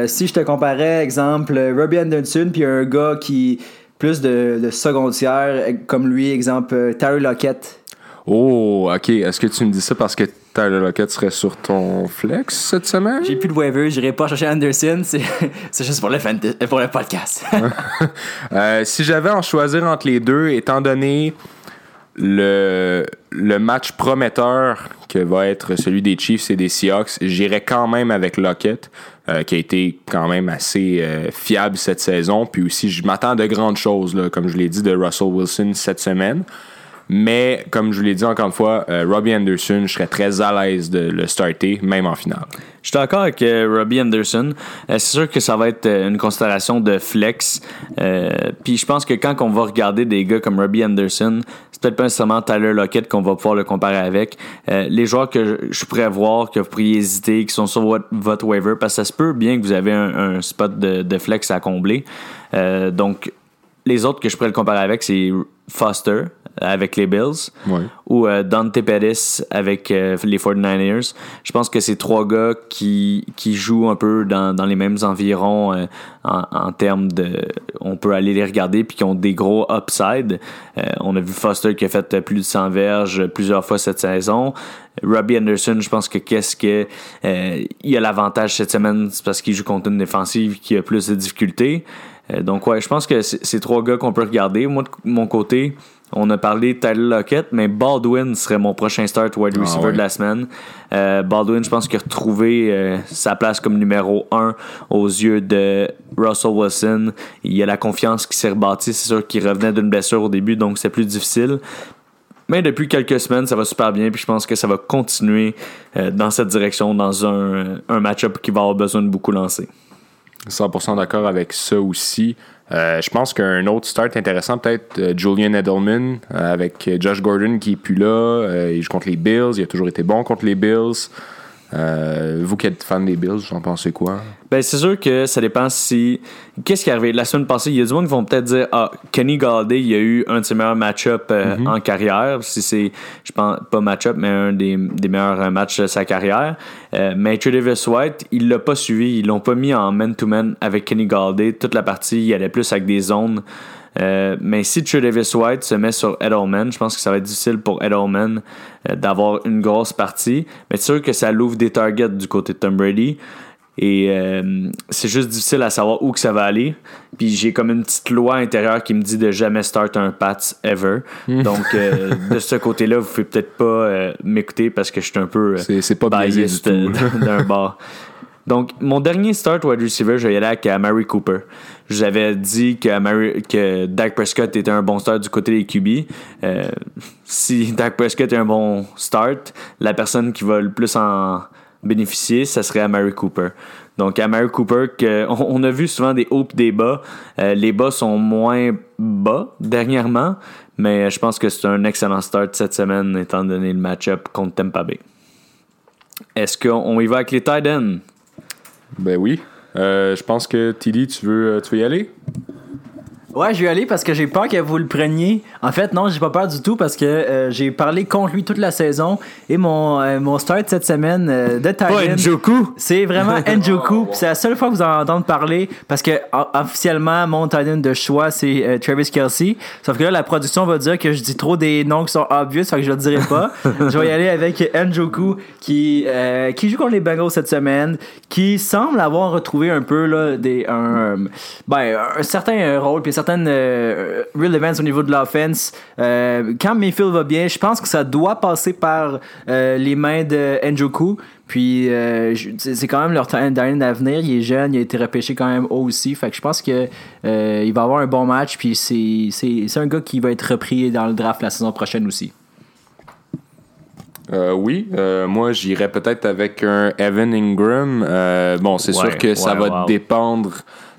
si je te comparais, exemple, Robbie Anderson, puis un gars qui plus de, de secondaire, comme lui, exemple, euh, Tyler Lockett. Oh, ok. Est-ce que tu me dis ça parce que Tyler Lockett serait sur ton flex cette semaine? J'ai plus de waiver, j'irai pas chercher Anderson, c'est, *laughs* juste pour le, pour le podcast. *laughs* Euh, si j'avais à en choisir entre les deux, étant donné le, le match prometteur que va être celui des Chiefs et des Seahawks, j'irai quand même avec Lockett, euh, qui a été quand même assez euh, fiable cette saison. Puis aussi, je m'attends de grandes choses, là, comme je l'ai dit, de Russell Wilson cette semaine. Mais comme je vous l'ai dit encore une fois, euh, Robbie Anderson, je serais très à l'aise de le starter, même en finale. Je suis d'accord avec euh, Robbie Anderson. Euh, c'est sûr que ça va être une considération de flex. Puis je pense que quand on va regarder des gars comme Robbie Anderson, c'est peut-être pas nécessairement Tyler Lockett qu'on va pouvoir le comparer avec. Les joueurs que je, pourrais voir, que vous pourriez hésiter, qui sont sur votre, waiver, parce que ça se peut bien que vous avez un, spot de, flex à combler. Donc, les autres que je pourrais le comparer avec, c'est Foster avec les Bills Ouais. ou euh, Dante Pettis avec euh, les 49ers. Je pense que c'est trois gars qui, qui jouent un peu dans, dans les mêmes environs euh, en, en termes de... On peut aller les regarder puis qui ont des gros upside. Euh, on a vu Foster qui a fait plus de 100 verges plusieurs fois cette saison. Robbie Anderson, je pense que qu'est-ce que euh, il a l'avantage cette semaine, c'est parce qu'il joue contre une défensive qui a plus de difficultés. Euh, donc ouais, je pense que c'est trois gars qu'on peut regarder. Moi de mon côté, on a parlé de Tyler Lockett, mais Baldwin serait mon prochain start wide Ah receiver ouais. de la semaine. Euh, Baldwin, je pense qu'il a retrouvé euh, sa place comme numéro 1 aux yeux de Russell Wilson. Il a la confiance qui s'est rebâtie. C'est sûr qu'il revenait d'une blessure au début, donc c'est plus difficile. Mais depuis quelques semaines, ça va super bien, puis je pense que ça va continuer euh, dans cette direction, dans un, un match-up qui va avoir besoin de beaucoup lancer. 100% d'accord avec ça aussi. Euh, je pense qu'un autre start intéressant, peut-être euh, Julian Edelman euh, avec Josh Gordon qui est plus là. Il joue contre les Bills. Il a toujours été bon contre les Bills. Euh, vous qui êtes fan des Bills, vous en pensez quoi? Ben, c'est sûr que ça dépend si. Qu'est-ce qui est arrivé? La semaine passée, il y a du monde qui vont peut-être dire Ah, Kenny Galladay, il a eu un de ses meilleurs match-up euh, en carrière. Si c'est, je pense, pas match-up, mais un des, des meilleurs euh, matchs de sa carrière. Mais Davis White, il l'a pas suivi. Ils l'ont pas mis en man-to-man avec Kenny Galladay. Toute la partie, il allait plus avec des zones. Euh, mais si Trey Davis White se met sur Edelman, je pense que ça va être difficile pour Edelman euh, d'avoir une grosse partie. Mais c'est sûr que ça l'ouvre des targets du côté de Tom Brady. Et euh, c'est juste difficile à savoir où que ça va aller. Puis j'ai comme une petite loi intérieure qui me dit de jamais start un Pats ever. Donc euh, *laughs* de ce côté-là, vous pouvez peut-être pas euh, m'écouter parce que je suis un peu C'est- c'est pas biased du tout. *laughs* d'un bar. Donc, mon dernier start wide receiver, je vais y aller avec euh, Mary Cooper. Je vous avais dit que, que Dak Prescott était un bon start du côté des QB. Euh, si Dak Prescott est un bon start, la personne qui va le plus en bénéficier, ça serait Amari Cooper. Donc, Amari Cooper, que, *laughs* on, a vu souvent des hauts des bas. Euh, les bas sont moins bas dernièrement, mais je pense que c'est un excellent start cette semaine, étant donné le match-up contre Tampa Bay. Est-ce qu'on y va avec les tight ends? Ben oui. Euh, je pense que Tilly, tu veux, euh, tu veux y aller? Ouais, je vais y aller parce que j'ai peur que vous le preniez. En fait, non, j'ai pas peur du tout parce que euh, j'ai parlé contre lui toute la saison et mon, euh, mon start cette semaine euh, de Titan. Njoku? C'est vraiment *laughs* Njoku. C'est la seule fois que vous en entendez parler parce que officiellement, mon Titan de choix, c'est euh, Travis Kelsey. Sauf que là, la production va dire que je dis trop des noms qui sont obvious, que je le dirai pas. *laughs* je vais y aller avec Njoku qui, qui joue contre les Bengals cette semaine, qui semble avoir retrouvé un peu là, des, un, ben, un certain rôle puis certaines euh, real events au niveau de l'offense. Euh, quand Mayfield va bien, je pense que ça doit passer par euh, les mains de Njoku. Puis euh, c'est quand même leur talent d'avenir. Il est jeune, il a été repêché quand même haut aussi. Fait que je pense que euh, il va avoir un bon match. Puis c'est- un gars qui va être repris dans le draft la saison prochaine aussi. Euh, oui, euh, moi j'irais peut-être avec un Evan Ingram. Euh, bon, c'est Ouais, sûr que ça va wow. dépendre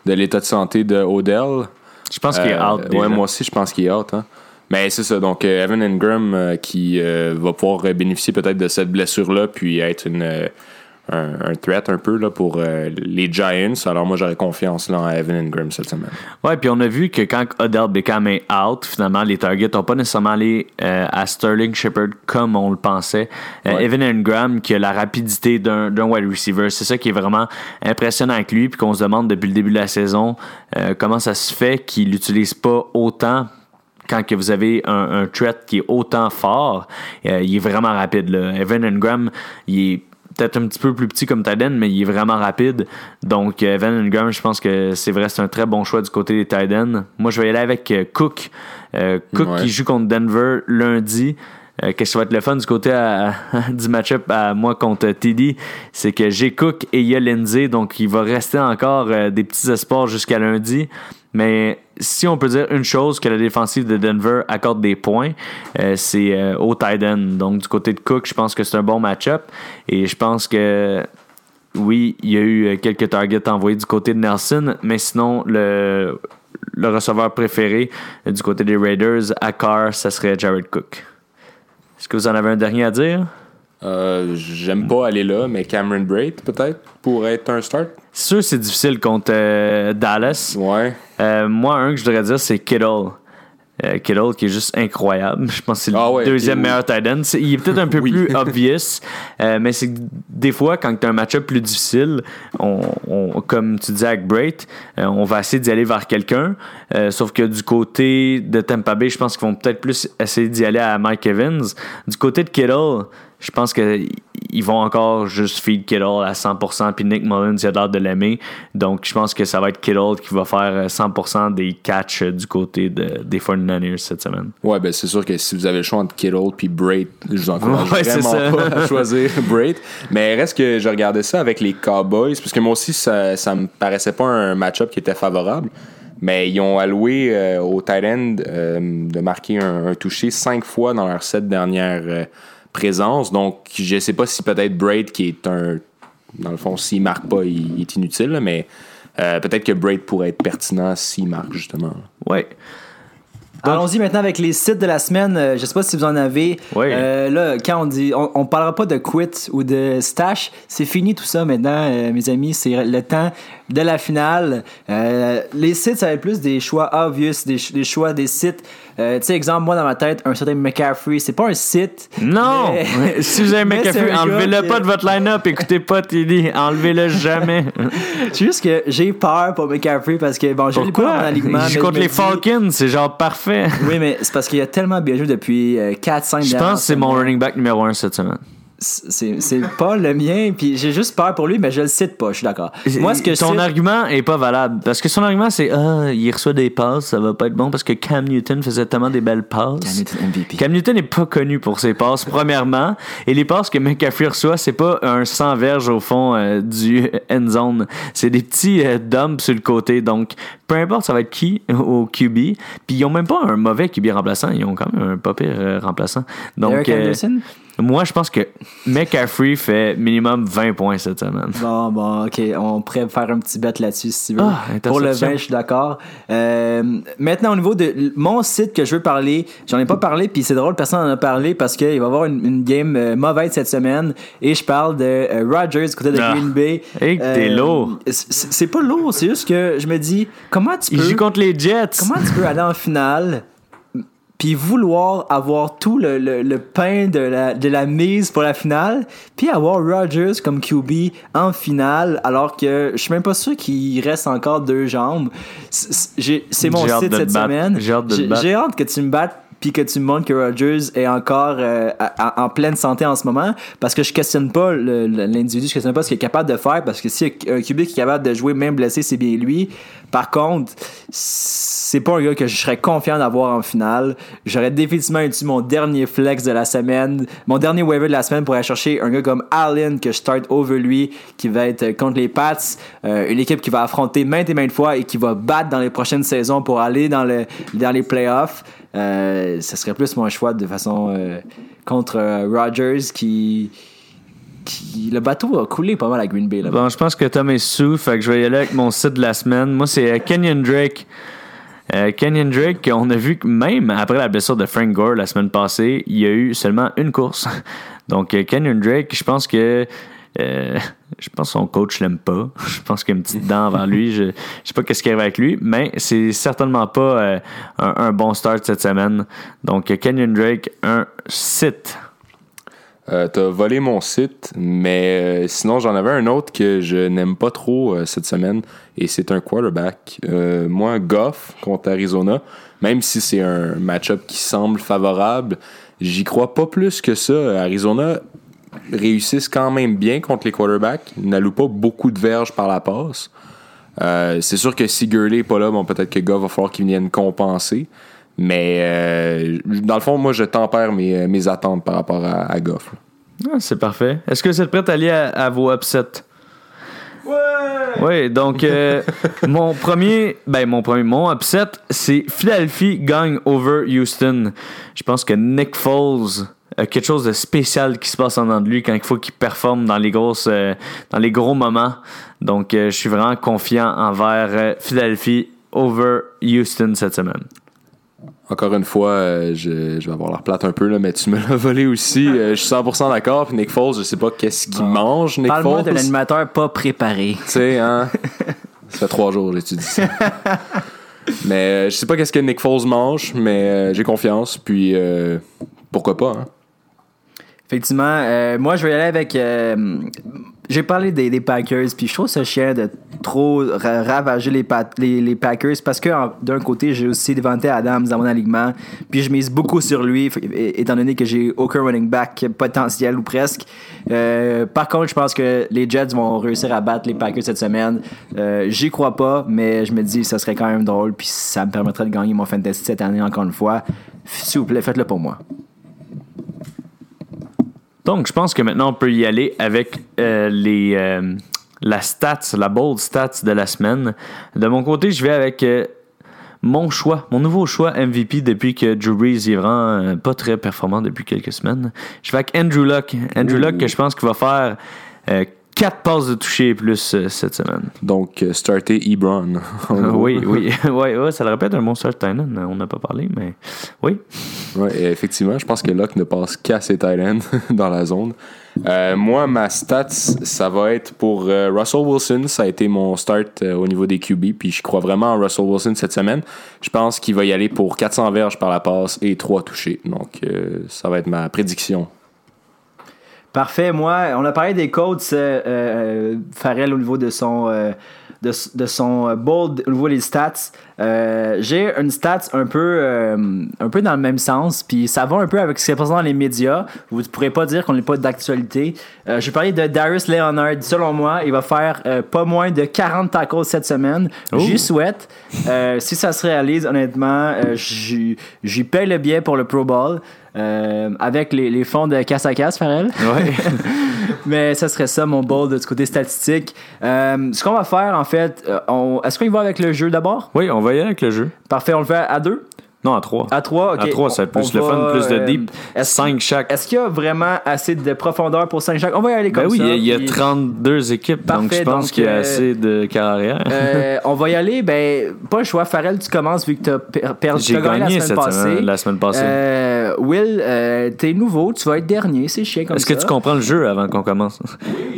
de l'état de santé de Odell. Je pense qu'il est Euh, out ouais, moi aussi, je pense qu'il est out. hein. Mais c'est ça. Donc, euh, Evan Ingram euh, qui va pouvoir bénéficier peut-être de cette blessure-là, puis être une, un, un threat un peu là, pour euh, les Giants. Alors, moi, j'aurais confiance là, en Evan Ingram cette semaine. Ouais, puis on a vu que quand Odell Beckham est out, finalement, les targets n'ont pas nécessairement allé euh, à Sterling Shepard comme on le pensait. Euh, Ouais. Evan Engram, qui a la rapidité d'un d'un wide receiver, c'est ça qui est vraiment impressionnant avec lui, puis qu'on se demande depuis le début de la saison comment ça se fait qu'il l'utilise pas autant quand que vous avez un, un threat qui est autant fort, euh, il est vraiment rapide. Là. Evan Engram, il est peut-être un petit peu plus petit comme Tyden, mais il est vraiment rapide. Donc, euh, Evan Engram, je pense que c'est vrai, c'est un très bon choix du côté des Titans. Moi, je vais y aller avec euh, Cook. Euh, Cook Ouais. qui joue contre Denver lundi. Euh, Qu'est-ce qui va être le fun du côté à- *laughs* du match-up à moi contre TD, c'est que j'ai Cook et il y a Lindsay, donc il va rester encore euh, des petits espoirs jusqu'à lundi. Mais si on peut dire une chose que la défensive de Denver accorde des points, euh, c'est euh, au tight end. Donc, du côté de Cook, je pense que c'est un bon match-up. Et je pense que, oui, il y a eu quelques targets envoyés du côté de Nelson, mais sinon, le, le receveur préféré du côté des Raiders, à Carr, ça serait Jared Cook. Est-ce que vous en avez un dernier à dire? Euh, J'aime pas aller là, mais Cameron Braid, peut-être, pourrait être un start. C'est sûr c'est difficile contre euh, Dallas. Ouais. Euh, moi, un que je voudrais dire, c'est Kittle. Euh, Kittle qui est juste incroyable. *laughs* Je pense que c'est le Ah ouais, deuxième meilleur tight end. Il est peut-être un peu *laughs* Oui. plus obvious, euh, mais c'est que des fois, quand tu as un match-up plus difficile, on, on- comme tu disais avec Brait, euh, on va essayer d'y aller vers quelqu'un. Sauf que du côté de Tampa Bay, je pense qu'ils vont peut-être plus essayer d'y aller à Mike Evans. Du côté de Kittle, je pense qu'ils vont encore juste feed Kittle à 100%, puis Nick Mullins, il a l'air de l'aimer. Donc, je pense que ça va être Kittle qui va faire euh, 100% des catchs euh, du côté de, des 49ers cette semaine. Ouais, ben c'est sûr que si vous avez le choix entre Kittle puis Braid, je vous encourage Ouais, vraiment ça. pas à choisir *laughs* Braid. Mais reste que je regardais ça avec les Cowboys, parce que moi aussi, ça, ça me paraissait pas un match-up qui était favorable. Mais ils ont alloué euh, au tight end euh, de marquer un, un touché cinq fois dans leurs sept dernières euh, présences. Donc, je sais pas si peut-être Braid, qui est un. Dans le fond, s'il marque pas, il, il est inutile, là, mais euh, peut-être que Braid pourrait être pertinent s'il marque, justement. Ouais. Allons-y maintenant avec les sites de la semaine. Euh, je sais pas si vous en avez. Oui. Euh, là, quand on dit, on, on parlera pas de quit ou de stash. C'est fini tout ça maintenant, euh, mes amis. C'est le temps de la finale. Euh, les sites, ça va être plus des choix obvious, des choix des sites. Euh, tu sais, exemple, moi dans ma tête, un certain McCaffrey, c'est pas un site. Non! mais- *laughs* si vous avez un enlevez-le pas de votre line-up. Écoutez pas TD. Enlevez-le jamais. *laughs* C'est juste que j'ai peur pour McCaffrey parce que, bon, je l'ai pas dans mon Pourquoi? alignement. Il joue mais contre je me les dis- Falcons. C'est genre parfait. Oui, mais c'est parce qu'il a tellement bien joué depuis 4-5 Je pense que c'est mon running back numéro un cette semaine. C'est pas le mien, puis j'ai juste peur pour lui, mais je le cite pas, je suis d'accord. Moi, ce que je Ton cite- argument est pas valable. Parce que son argument, c'est Ah, il reçoit des passes, ça va pas être bon parce que Cam Newton faisait tellement des belles passes. Cam Newton MVP. Cam Newton n'est pas connu pour ses passes, premièrement. Et les passes que McCaffrey reçoit, c'est pas un 100 verges au fond euh, du *laughs* end zone. C'est des petits euh, dumps sur le côté. Donc, peu importe, ça va être qui *laughs* au QB. Puis, ils ont même pas un mauvais QB remplaçant. Ils ont quand même un pas pire euh, remplaçant. Donc, Eric Anderson? Moi, je pense que McCaffrey fait minimum 20 points cette semaine. Bon, bon, ok, on pourrait faire un petit bet là-dessus si tu veux. Ah, Pour le interception. 20, je suis d'accord. Euh, maintenant, au niveau de mon site que je veux parler, j'en ai pas parlé, puis c'est drôle, personne n'en a parlé parce qu'il va y avoir une, une game euh, mauvaise cette semaine, et je parle de euh, Rodgers du côté de Ah. Green Bay. Hey, que t'es lourd. C'est pas lourd, c'est juste que je me dis, comment tu Il peux... joue contre les Jets. Comment tu peux aller en finale puis vouloir avoir tout le, le, le pain de la, de la mise pour la finale, puis avoir Rodgers comme QB en finale, alors que je suis même pas sûr qu'il reste encore deux jambes. C'est- mon site cette semaine. J'ai hâte hâte que tu me battes puis que tu me montres que Rodgers est encore euh, à- à- en pleine santé en ce moment, parce que je questionne pas l'individu, je questionne pas ce qu'il est capable de faire, parce que si un QB qui est capable de jouer même blessé, c'est bien lui. Par contre, c'est pas un gars que je serais confiant d'avoir en finale. J'aurais définitivement utilisé mon dernier flex de la semaine, mon dernier waiver de la semaine pour aller chercher un gars comme Allen que je start over lui, qui va être contre les Pats, euh, une équipe qui va affronter maintes et maintes fois et qui va battre dans les prochaines saisons pour aller dans, le, dans les playoffs. Euh, ce serait plus mon choix de façon euh, contre euh, Rodgers qui, Le bateau a coulé pas mal à Green Bay. Là Bon, je pense que Tom est sous, fait que je vais y aller avec mon site de la semaine. Moi, c'est euh, Kenyon Drake. Euh, Kenyon Drake, on a vu que même après la blessure de Frank Gore la semaine passée, il y a eu seulement une course. *laughs* Donc, euh, Kenyon Drake, je pense que. je pense que son coach l'aime pas. *laughs* Je pense qu'il y a une petite dent envers lui. Je, je sais pas qu'est-ce qui arrive avec lui, mais c'est certainement pas un, un bon start cette semaine. Donc, Kenyon Drake, un site. Euh, T'as volé mon site, mais euh, sinon j'en avais un autre que je n'aime pas trop euh, cette semaine, et c'est un quarterback. Euh, moi, Goff contre Arizona, même si c'est un match-up qui semble favorable, j'y crois pas plus que ça. Arizona réussissent quand même bien contre les quarterbacks, n'allouent pas beaucoup de verges par la passe. C'est sûr que si Gurley n'est pas là, bon, peut-être que Goff va falloir qu'il vienne compenser. Mais euh, dans le fond, moi, je tempère mes, mes attentes par rapport à, à Goff. Ah, c'est parfait. Est-ce que vous êtes prêts à aller à, à vos upsets? Oui, donc euh, *laughs* mon premier, ben mon premier, mon upset, c'est Philadelphie gagne over Houston. Je pense que Nick Foles a quelque chose de spécial qui se passe en dedans de lui quand il faut qu'il performe dans les grosses, euh, dans les gros moments. Donc euh, je suis vraiment confiant envers euh, Philadelphie over Houston cette semaine. Encore une fois, euh, je, je vais avoir l'air plate un peu, là, mais tu me l'as *laughs* volé aussi. Euh, je suis 100% d'accord. Puis Nick Foles, je sais pas qu'est-ce qu'il mange, Nick Parle-moi Foles. de l'animateur pas préparé. Tu sais, hein? ça fait trois jours que j'étudie ça. *laughs* mais euh, je sais pas qu'est-ce que Nick Foles mange, mais j'ai confiance. Puis pourquoi pas, hein? Effectivement, euh, moi je vais y aller avec. j'ai parlé des, des Packers, puis je trouve ça chien de trop ra- ravager les, pa- les, les Packers parce que d'un côté, j'ai aussi Devante Adams dans mon alignement, puis je mise beaucoup sur lui, étant donné que j'ai aucun running back potentiel ou presque. Euh, par contre, je pense que les Jets vont réussir à battre les Packers cette semaine. Euh, J'y crois pas, mais je me dis ça serait quand même drôle, puis ça me permettrait de gagner mon fantasy cette année encore une fois. S'il vous plaît, faites-le pour moi. Donc, je pense que maintenant, on peut y aller avec euh, les, la stats, la bold stats de la semaine. De mon côté, je vais avec euh, mon choix, mon nouveau choix MVP depuis que Drew Brees est vraiment euh, pas très performant depuis quelques semaines. Je vais avec Andrew Luck. Andrew Luck, que je pense qu'il va faire 4 passes de toucher et plus euh, cette semaine. Donc, euh, starter Ebron. gros. *laughs* oui, *laughs* oui, oui, ouais, ça le répète un bon start Tynan. On n'a pas parlé, mais oui. Ouais, et effectivement, je pense que Locke ne passe qu'à ses tight ends *laughs* dans la zone. Euh, moi, ma stats, ça va être pour euh, Russell Wilson. Ça a été mon start euh, au niveau des QB. Puis je crois vraiment en Russell Wilson cette semaine. Je pense qu'il va y aller pour 400 verges par la passe et 3 touchés. Donc, euh, ça va être ma prédiction. Parfait. Moi, on a parlé des codes euh, euh, Farrell au niveau de son, euh, de, de son bold, au niveau des stats. Euh, J'ai une stats un peu, euh, un peu dans le même sens, puis ça va un peu avec ce qui est passé dans les médias. Vous ne pourrez pas dire qu'on n'est pas d'actualité. Euh, J'ai parlé de Darius Leonard. Selon moi, il va faire euh, pas moins de 40 tacos cette semaine. J'y souhaite. Si ça se réalise, honnêtement, j'y paye le billet pour le Pro Bowl. avec les, les fonds de casse à casse, Farrell. Ouais. *laughs* *laughs* Mais ça serait ça, mon bold de ce côté statistique. Ce qu'on va faire, en fait, est-ce qu'on y va avec le jeu d'abord? oui, on va Parfait, on le fait à deux? Non, à 3. À trois, ok. À 3, ça va être On- plus le va, fun, plus de euh, deep. est-ce- 5 chaque. Est-ce qu'il y a vraiment assez de profondeur pour 5 chaque? On va y aller comme Ben oui, ça. il y a, il y a puis, 32 équipes, donc je pense donc, qu'il y a euh, assez de carrière. euh, *laughs* on va y aller, ben, pas le choix. Farrell, tu commences vu que tu as perdu J'ai gagné gagné la semaine passée. semaine, la semaine passée. Euh, Will, t'es nouveau, tu vas être dernier, c'est chiant comme Est-ce ça. que tu comprends le jeu avant qu'on commence?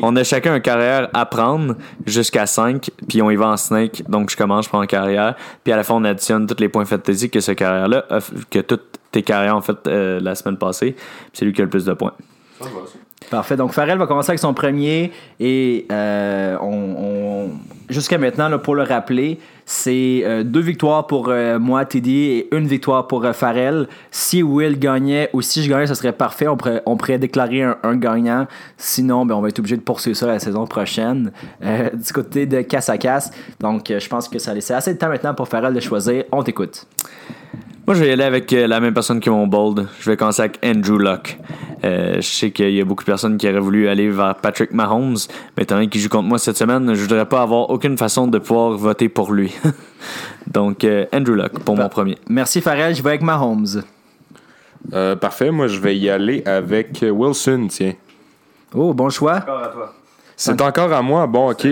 On a chacun un carrière à prendre jusqu'à 5, puis on y va en snake. Donc je commence, je prends en carrière, puis à la fin on additionne tous les points fantasy que ce f- que toutes tes carrières ont fait euh, la semaine passée. C'est lui qui a le plus de points. Parfait. Donc, Farrell va commencer avec son premier. Et euh, jusqu'à maintenant, pour le rappeler, c'est euh, deux victoires pour euh, moi, Teddy, et une victoire pour Farrell. Si Will gagnait ou si je gagnais, ce serait parfait. On pourrait, déclarer un, gagnant. Sinon, ben, on va être obligé de poursuivre ça la saison prochaine *laughs* du côté de casse à casse. Donc, je pense que ça laissait assez de temps maintenant pour Farrell de choisir. On t'écoute. Moi, je vais y aller avec euh, la même personne que mon bold. Je vais commencer avec Andrew Luck. Euh, je sais qu'il y a beaucoup de personnes qui auraient voulu aller vers Patrick Mahomes, mais étant donné qu'il joue contre moi cette semaine, je voudrais pas avoir aucune façon de pouvoir voter pour lui. *laughs* Donc, euh, Andrew Luck pour mon premier. Merci, Farrell. Je vais avec Mahomes. Euh, parfait. Moi, je vais y aller avec Wilson, tiens. Oh, bon choix. C'est encore à moi? Bon, ok.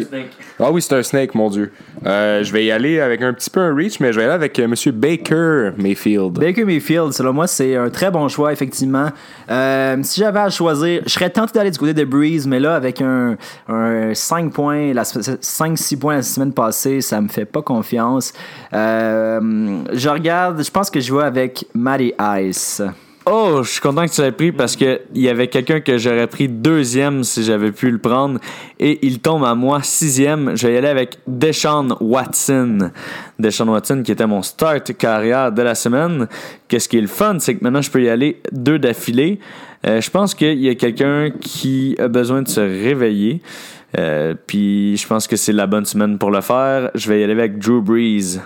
Ah oui, c'est un snake, mon Dieu. Euh, je vais y aller avec un petit peu un reach, mais je vais y aller avec euh, Monsieur Baker Mayfield. Baker Mayfield, selon moi, c'est un très bon choix, effectivement. Euh, si j'avais à choisir, je serais tenté d'aller du côté de Breeze, mais là, avec un, un 5 points, la 5-6 points la semaine passée, ça me fait pas confiance. Euh, je regarde, je pense que je vais avec Matty Ice. Oh, je suis content que tu l'aies pris parce que il y avait quelqu'un que j'aurais pris deuxième si j'avais pu le prendre et il tombe à moi sixième. Je vais y aller avec Deshaun Watson. Deshaun Watson qui était mon start carrière de la semaine. Qu'est-ce qui est le fun, c'est que maintenant je peux y aller deux d'affilée. Euh, je pense qu'il y a quelqu'un qui a besoin de se réveiller. Euh, puis je pense que c'est la bonne semaine pour le faire. Je vais y aller avec Drew Brees.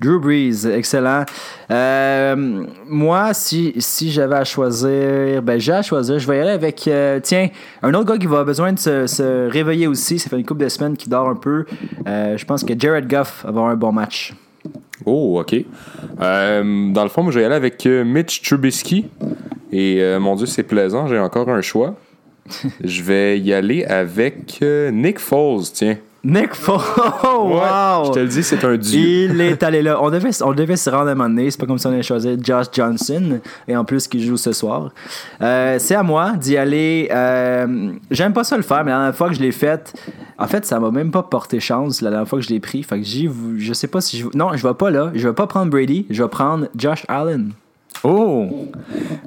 Drew Brees, excellent. Euh, moi, si, si j'avais à choisir, ben j'ai à choisir, je vais y aller avec, euh, tiens, un autre gars qui va avoir besoin de se, se réveiller aussi. Ça fait une couple de semaines qu'il dort un peu. Euh, je pense que Jared Goff va avoir un bon match. Oh, OK. Dans le fond, moi, je vais y aller avec Mitch Trubisky. Et mon Dieu, c'est plaisant, j'ai encore un choix. *laughs* je vais y aller avec Nick Foles, tiens. Nick Foles, Ouais, wow! je te le dis, c'est un dieu. Il est allé là. On devait, on devait se rendre à un moment donné. C'est pas comme si on allait choisir Josh Johnson. Et en plus, qui joue ce soir. Euh, c'est à moi d'y aller. Euh, J'aime pas ça le faire, mais la dernière fois que je l'ai fait, en fait, ça m'a même pas porté chance la dernière fois que je l'ai pris. Fait que j'y, je sais pas si je. Non, je vais pas là. Je vais pas prendre Brady. Je vais prendre Josh Allen. Oh!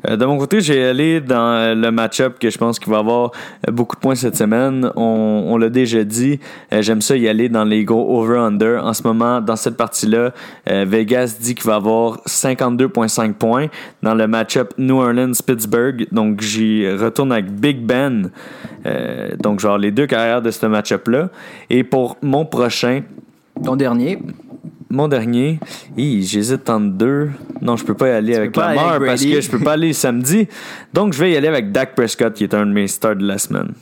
Euh, de mon côté, j'ai allé dans euh, le match-up que je pense qu'il va avoir euh, beaucoup de points cette semaine. On, l'a déjà dit. J'aime ça y aller dans les gros over-under. En ce moment, dans cette partie-là, Vegas dit qu'il va avoir 52,5 points dans le match-up New Orleans-Pittsburgh. Donc, j'y retourne avec Big Ben. Donc, genre les deux carrières de ce match-up-là. Et pour mon prochain, Ton dernier. Mon dernier, j'hésite entre deux. Non, je peux pas y aller avec Lamar avec parce que je peux pas aller samedi. Donc, je vais y aller avec Dak Prescott, qui est un de mes stars de la semaine.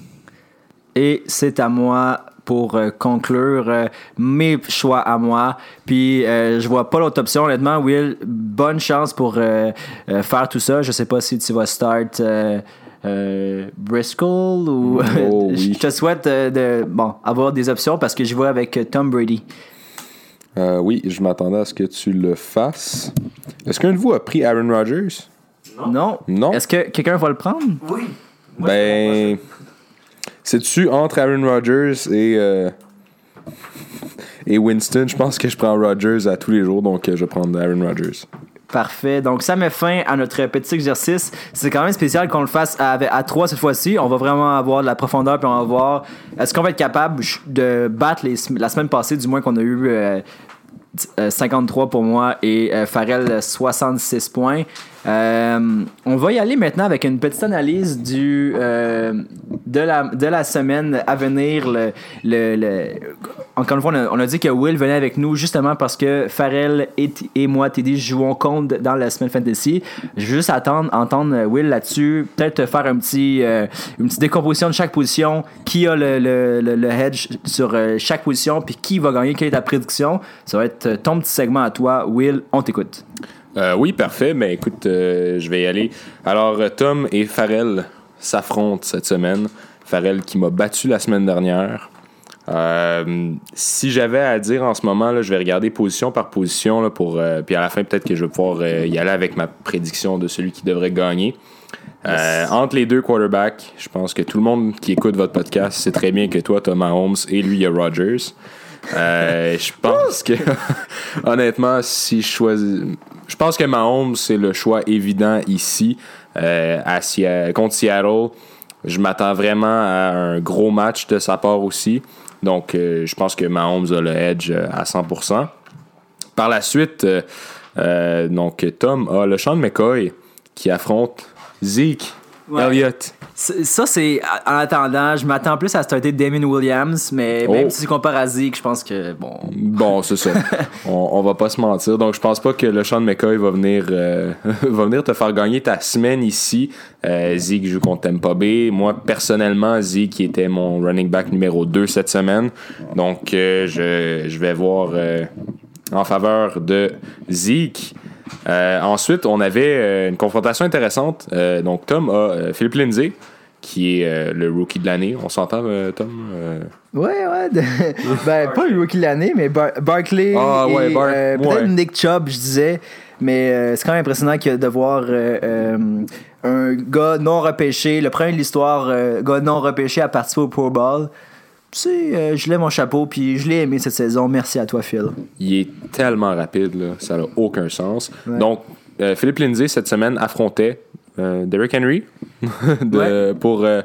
Et c'est à moi pour euh, conclure euh, mes choix à moi. Puis euh, je vois pas l'autre option, honnêtement. Will, bonne chance pour euh, faire tout ça. Je sais pas si tu vas start euh, Briscoe ou. Oh, *laughs* oui. je te souhaite euh, de bon, avoir des options parce que je vois avec Tom Brady. Euh, oui, je m'attendais à ce que tu le fasses. Est-ce qu'un de vous a pris Aaron Rodgers? Non? Non? Est-ce que quelqu'un va le prendre? Oui. Ben, c'est-tu entre Aaron Rodgers et, euh, *laughs* et Winston? Je pense que je prends Rodgers à tous les jours, donc euh, je vais prendre Aaron Rodgers. Parfait. Donc, ça met fin à notre petit exercice. C'est quand même spécial qu'on le fasse à, à 3 cette fois-ci. On va vraiment avoir de la profondeur, puis on va voir est-ce qu'on va être capable de battre la semaine passée, du moins qu'on a eu euh, euh, 53 pour moi et euh, Farrell 66 points. Euh, on va y aller maintenant avec une petite analyse du, euh, de, la, de la semaine à venir. Le, le, encore une fois, on a, dit que Will venait avec nous justement parce que Farrell et, et moi, Teddy, jouons contre dans la semaine fantasy. Je vais juste attendre, entendre Will là-dessus. Peut-être faire un petit, euh, une petite décomposition de chaque position. Qui a le, le, hedge sur chaque position, puis qui va gagner, quelle est ta prédiction. Ça va être ton petit segment à toi. Will, on t'écoute. Euh, oui, parfait. Mais écoute, euh, je vais y aller. Alors, Tom et Farrell s'affrontent cette semaine. Farrell qui m'a battu la semaine dernière. Euh, si j'avais à dire en ce moment, là, je vais regarder position par position. Là, pour, puis à la fin, peut-être que je vais pouvoir y aller avec ma prédiction de celui qui devrait gagner. Euh, entre les deux quarterbacks, je pense que tout le monde qui écoute votre podcast sait très bien que toi, tu as Mahomes et lui, il y a Rodgers. Euh, je pense que, *laughs* honnêtement, si je choisis. Je pense que Mahomes, c'est le choix évident ici euh, à contre Seattle. Je m'attends vraiment à un gros match de sa part aussi. Donc, euh, je pense que Mahomes a le edge euh, à 100%. Par la suite, euh, donc Tom a le Sean McCoy qui affronte Zeke Ouais. Elliott. Ça, c'est en attendant. Je m'attends plus à starter Damien Williams, mais même Oh. si tu compares à Zeke, je pense que bon. Bon, c'est ça. *laughs* on, on va pas se mentir. Donc, je pense pas que le Sean McCoy va venir, euh, *laughs* va venir te faire gagner ta semaine ici. Euh, Zeke joue contre Tampa Bay. Moi, personnellement, Zeke était mon running back numéro 2 cette semaine. Donc, euh, je, je vais voir euh, en faveur de Zeke. Euh, ensuite, on avait euh, une confrontation intéressante. Euh, donc, Tom a Philippe Lindsay, qui est euh, le rookie de l'année. On s'entend, euh, Tom? Euh, Ouais, ouais. de- *laughs* ben, pas le rookie de l'année, mais Bar- Barkley. Ah, et, ouais, Bar- euh, Peut-être ouais. Nick Chubb, je disais. Mais c'est quand même impressionnant que de voir un gars non repêché, le premier de l'histoire, gars non repêché à participer au Pro Bowl. Tu sais, je lève mon chapeau, puis je l'ai aimé cette saison. Merci à toi, Phil. Il est tellement rapide, là, ça n'a aucun sens. Ouais. Donc, Philippe Lindsay, cette semaine, affrontait euh, Derrick Henry *laughs* de- pour, euh,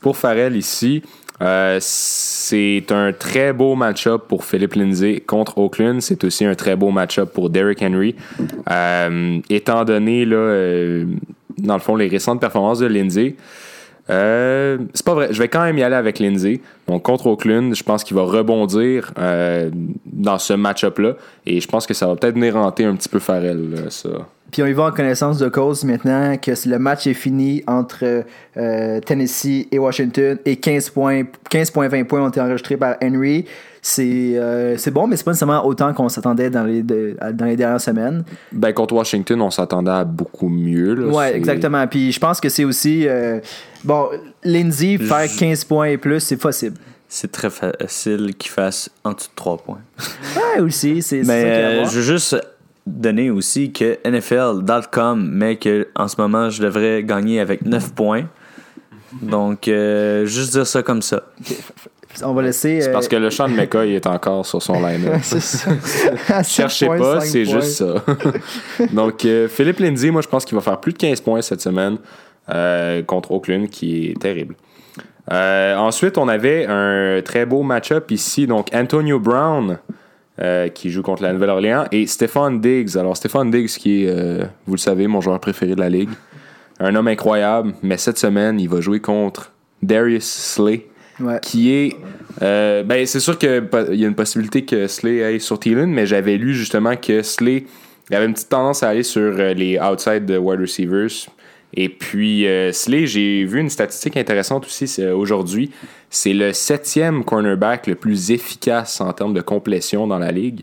pour Farrell ici. Euh, c'est un très beau match-up pour Philippe Lindsay contre Oakland. C'est aussi un très beau match-up pour Derrick Henry. Euh, étant donné, là, dans le fond, les récentes performances de Lindsay, c'est pas vrai. Je vais quand même y aller avec Lindsay. Donc, contre Oakland, je pense qu'il va rebondir euh, dans ce match-up-là. Et je pense que ça va peut-être venir hanter un petit peu Farrell, là, ça. Puis on y va en connaissance de cause maintenant que le match est fini entre euh, Tennessee et Washington et 15 points, 15 points, 20 points ont été enregistrés par Henry. C'est euh, c'est bon, mais c'est pas nécessairement autant qu'on s'attendait dans les, de- dans les dernières semaines. Ben, contre Washington, on s'attendait à beaucoup mieux. Là. Ouais, exactement. Puis je pense que c'est aussi. euh, bon, Lindsay, faire 15 points et plus, c'est possible. C'est très facile qu'il fasse en dessous de 3 points. *laughs* Ouais, aussi, c'est Mais ça euh, je veux juste donner aussi que NFL.com met que en ce moment je devrais gagner avec 9 points. Donc, euh, juste dire ça comme ça. On va laisser. C'est euh, parce que le champ de McCoy est encore sur son *laughs* c'est ça. *laughs* Sept Cherchez points, pas, c'est juste ça. *laughs* Donc, euh, Philippe Lindsay, moi, je pense qu'il va faire plus de 15 points cette semaine euh, contre Oakland, qui est terrible. Euh, ensuite, on avait un très beau match-up ici. Donc, Antonio Brown, euh, qui joue contre la Nouvelle-Orléans, et Stéphane Diggs. Alors, Stéphane Diggs, qui est, euh, vous le savez, mon joueur préféré de la Ligue. Un homme incroyable, mais cette semaine, il va jouer contre Darius Slay Qui est. euh, ben, c'est sûr qu'il y a une possibilité que Slay aille sur Thielen, mais j'avais lu justement que Slay avait une petite tendance à aller sur euh, les outside de wide receivers. Et puis, euh, Slay, j'ai vu une statistique intéressante aussi aujourd'hui. C'est le septième cornerback le plus efficace en termes de complétion dans la ligue.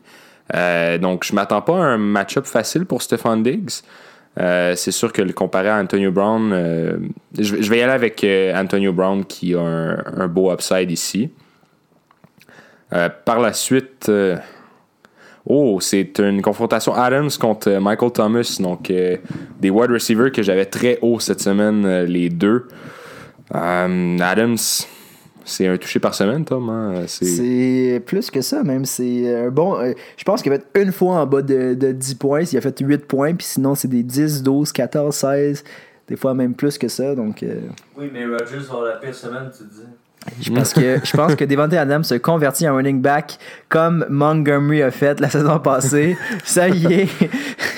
Donc, je m'attends pas à un match-up facile pour Stephon Diggs. Euh, c'est sûr que le comparer à Antonio Brown, euh, je, vais y aller avec euh, Antonio Brown qui a un, un beau upside ici. Par la suite, oh, c'est une confrontation Adams contre Michael Thomas, donc des wide receivers que j'avais très haut cette semaine, les deux. Adams, c'est un touché par semaine, Tom. hein? C'est- plus que ça, même. C'est un bon. euh, je pense qu'il a fait une fois en bas de, de 10 points. Il a fait 8 points, puis sinon, c'est des 10, 12, 14, 16. Des fois, même plus que ça. Donc, euh, Oui, mais Rogers va avoir la pire semaine, tu dis. Je pense que, je pense que Adams se convertit en running back comme Montgomery a fait la saison passée. Ça y est,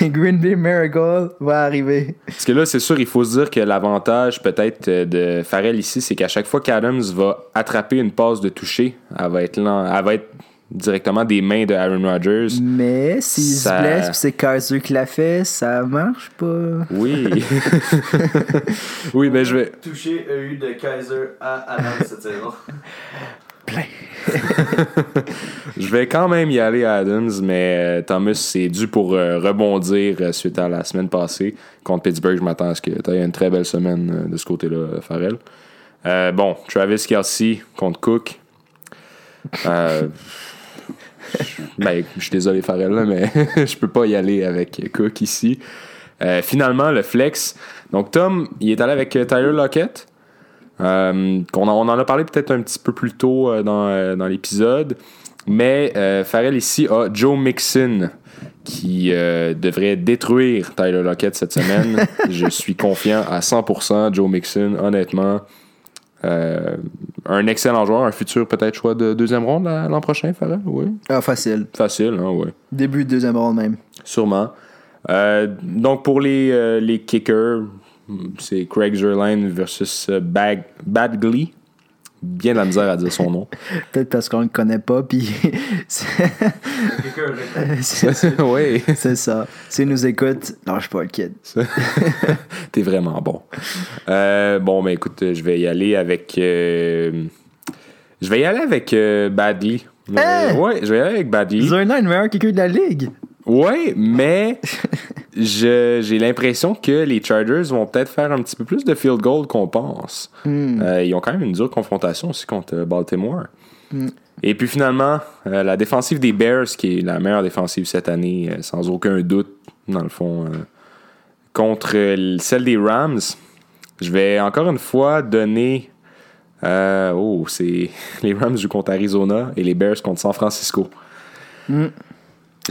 *laughs* Green Bay Miracle va arriver. Parce que là, c'est sûr, il faut se dire que l'avantage peut-être euh, de Farrell ici, c'est qu'à chaque fois qu'Adams va attraper une passe de toucher, elle va être, lent- elle va être directement des mains de Aaron Rodgers. Mais s'il Ça- se blesse, c'est Kaiser qui l'a fait, ça marche pas. Oui. *laughs* oui, ben je vais. Touché a eu de Kaiser à Adam cette saison. *laughs* *laughs* Je vais quand même y aller à Adams, mais euh, Thomas, c'est dû pour euh, rebondir euh, suite à la semaine passée. Contre Pittsburgh, je m'attends à ce que tu aies une très belle semaine euh, de ce côté-là, Farrell. Euh, bon, Travis Kelsey contre Cook. *laughs* Ben, je suis désolé, Farrell, là, mais *laughs* je peux pas y aller avec Cook ici. Euh, finalement, le flex. Donc, Tom, il est allé avec euh, Tyler Lockett. Euh, on en a parlé peut-être un petit peu plus tôt dans, dans l'épisode. Mais euh, Farrell ici a Joe Mixon qui euh, devrait détruire Tyler Lockett cette semaine. *laughs* Je suis confiant à 100%. Joe Mixon, honnêtement, euh, un excellent joueur, un futur peut-être choix de deuxième ronde l'an prochain, Farrell. Oui, Ah, facile. facile, hein, ouais. Début de deuxième ronde même. Sûrement. Euh, donc pour les, euh, les kickers, c'est Craig Zerline versus Bag, Badgley. Bien de la misère à dire son nom. *laughs* Peut-être parce qu'on le connaît pas, puis c'est c'est- oui, c'est ça. S'il nous écoute, lâche pas le *laughs* kid. t'es vraiment bon. Euh, bon, ben écoute, je vais y aller avec. euh, je vais y aller avec euh, Badgley. Euh, Hein? ouais, je vais y aller avec Badgley. Zerna est le meilleur kicker de la ligue. Ouais, mais *laughs* j'ai l'impression que les Chargers vont peut-être faire un petit peu plus de field goal qu'on pense. Hmm. Euh, ils ont quand même une dure confrontation aussi contre euh, Baltimore. Et puis finalement, euh, la défensive des Bears, qui est la meilleure défensive cette année, euh, sans aucun doute, dans le fond, contre celle des Rams. Je vais encore une fois donner. oh, c'est. *laughs* Les Rams jouent contre Arizona et les Bears contre San Francisco.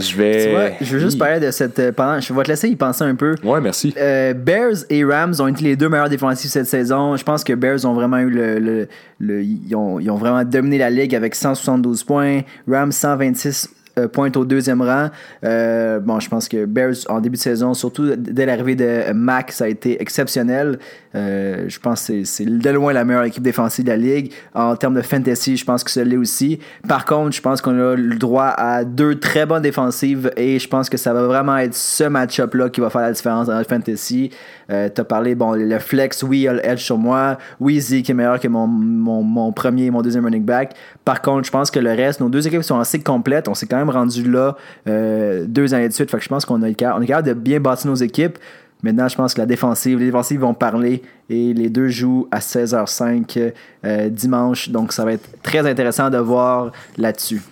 Je vais. Tu vois, je veux juste parler de cette. euh, pendant, je vais te laisser y penser un peu. Ouais, merci. Euh, Bears et Rams ont été les deux meilleurs défensifs cette saison. Je pense que Bears ont vraiment eu le. le- le- ils, ont, ils ont vraiment dominé la ligue avec 172 points. Rams 126 euh, pointe au deuxième rang. Euh, bon, je pense que Bears, en début de saison, surtout dès l'arrivée de Mac, ça a été exceptionnel. Euh, je pense que c'est de loin la meilleure équipe défensive de la ligue. En termes de fantasy, je pense que ça l'est aussi. Par contre, je pense qu'on a le droit à deux très bonnes défensives et je pense que ça va vraiment être ce match-up-là qui va faire la différence dans le fantasy. Euh, tu as parlé, bon, le flex, oui, il a le edge sur moi. Oui, Zeke est meilleur que mon, mon, premier et mon deuxième running back. Par contre, je pense que le reste, nos deux équipes sont assez complètes. On s'est quand même rendu là euh, deux années de suite. Fait que je pense qu'on a, est capable de bien bâtir nos équipes. Maintenant, je pense que la défensive, les défensives vont parler et les deux jouent à 16h05 euh, dimanche. Donc, ça va être très intéressant de voir là-dessus.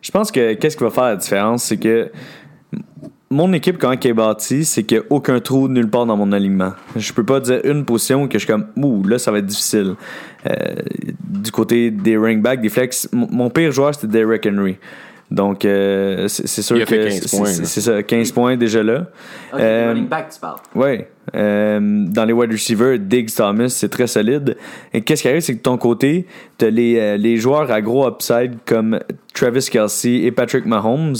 Je pense que qu'est-ce qui va faire la différence, c'est que mon équipe, quand elle est bâtie, c'est qu'il n'y a aucun trou nulle part dans mon alignement. Je peux pas dire une position que je suis comme, ouh, là, ça va être difficile. Euh, du côté des running backs, des flex, mon pire joueur, c'était Derrick Henry. Donc, euh, c'est sûr que c'est ça, 15 points déjà là. Okay, euh, running back, tu parles. Oui. Euh, dans les wide receivers, Diggs Thomas, c'est très solide. Et qu'est-ce qui arrive, c'est que de ton côté, tu as les, les joueurs à gros upside comme Travis Kelsey et Patrick Mahomes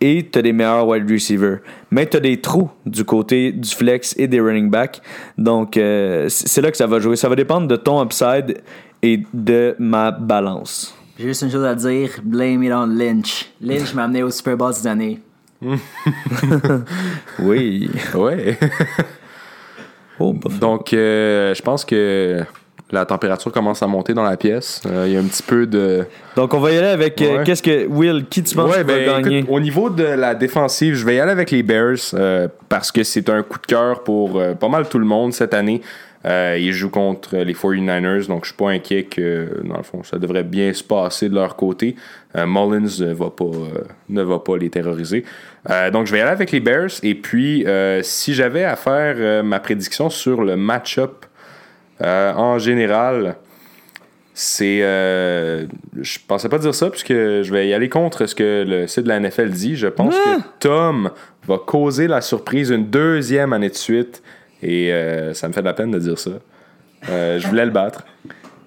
et tu as des meilleurs wide receivers. Mais tu as des trous du côté du flex et des running backs. Donc, euh, c'est là que ça va jouer. Ça va dépendre de ton upside et de ma balance. J'ai juste une chose à dire, blame it on Lynch. Lynch m'a amené au Super Bowl cette année. *laughs* oui. Ouais. *laughs* oh, Donc, euh, je pense que la température commence à monter dans la pièce. Euh, il y a un petit peu de. Donc, on va y aller avec. Euh. Qu'est-ce que. Will, qui tu penses Ouais, qui va ben, gagner? écoute, au niveau de la défensive, je vais y aller avec les Bears euh, parce que c'est un coup de cœur pour euh, pas mal tout le monde cette année. Euh, ils jouent contre les 49ers, donc je suis pas inquiet que, dans le fond, ça devrait bien se passer de leur côté. Euh, Mullins ne va pas, euh, ne va pas les terroriser. Euh, donc je vais y aller avec les Bears. Et puis, si j'avais à faire ma prédiction sur le match-up en général, c'est. je pensais pas dire ça, puisque je vais y aller contre ce que le site de la NFL dit. Je pense que Tom va causer la surprise une deuxième année de suite. Et euh, ça me fait de la peine de dire ça. Euh, je voulais le battre.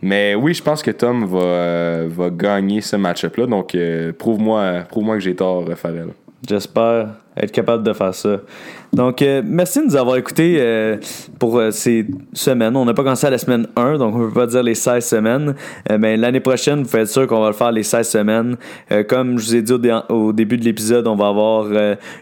Mais oui, je pense que Tom va, euh, va gagner ce match-up-là. Donc, prouve-moi prouve que j'ai tort, Farrell. J'espère être capable de faire ça. Donc, merci de nous avoir écoutés pour ces semaines. On n'a pas commencé à la semaine 1, donc on ne peut pas dire les 16 semaines. Mais l'année prochaine, vous pouvez être sûr qu'on va le faire les 16 semaines. Comme je vous ai dit au, au début de l'épisode, on va avoir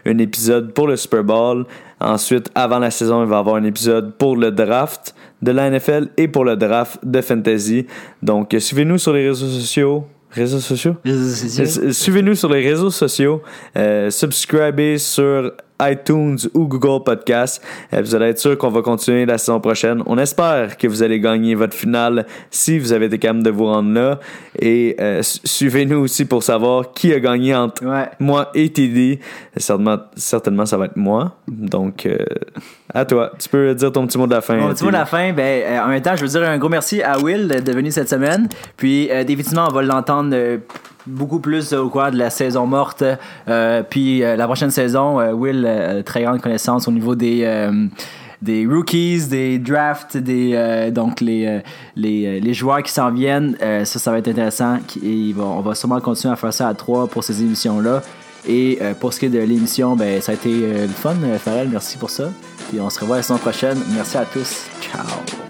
un épisode pour le Super Bowl. Ensuite, avant la saison, il va y avoir un épisode pour le draft de la NFL et pour le draft de Fantasy. Donc, euh, suivez-nous sur les réseaux sociaux? Réseaux sociaux? Euh, Suivez-nous sur les réseaux sociaux. Euh, subscribez sur iTunes ou Google Podcast. Vous allez être sûr qu'on va continuer la saison prochaine. On espère que vous allez gagner votre finale si vous avez été capable de vous rendre là. Et euh, su- suivez-nous aussi pour savoir qui a gagné entre Ouais. moi et TD. Certainement, certainement, ça va être moi. Donc, euh, à toi. Tu peux dire ton petit mot de la fin. Bon, tu vois, TD. la fin, ben, euh, en même temps, je veux dire un gros merci à Will d'être venu cette semaine. Puis, définitivement, on va l'entendre beaucoup plus au cours de la saison morte. Euh, puis, euh, la prochaine saison, euh, Will, euh, très grande connaissance au niveau des. euh, des rookies, des drafts, des euh, donc les, euh, les, euh, les joueurs qui s'en viennent, Euh, ça, ça va être intéressant. Et on va sûrement continuer à faire ça à trois pour ces émissions-là. Et euh, pour ce qui est de l'émission, ben, ça a été euh, le fun, euh, Farrell. Merci pour ça. Puis on se revoit la saison prochaine. Merci à tous. Ciao.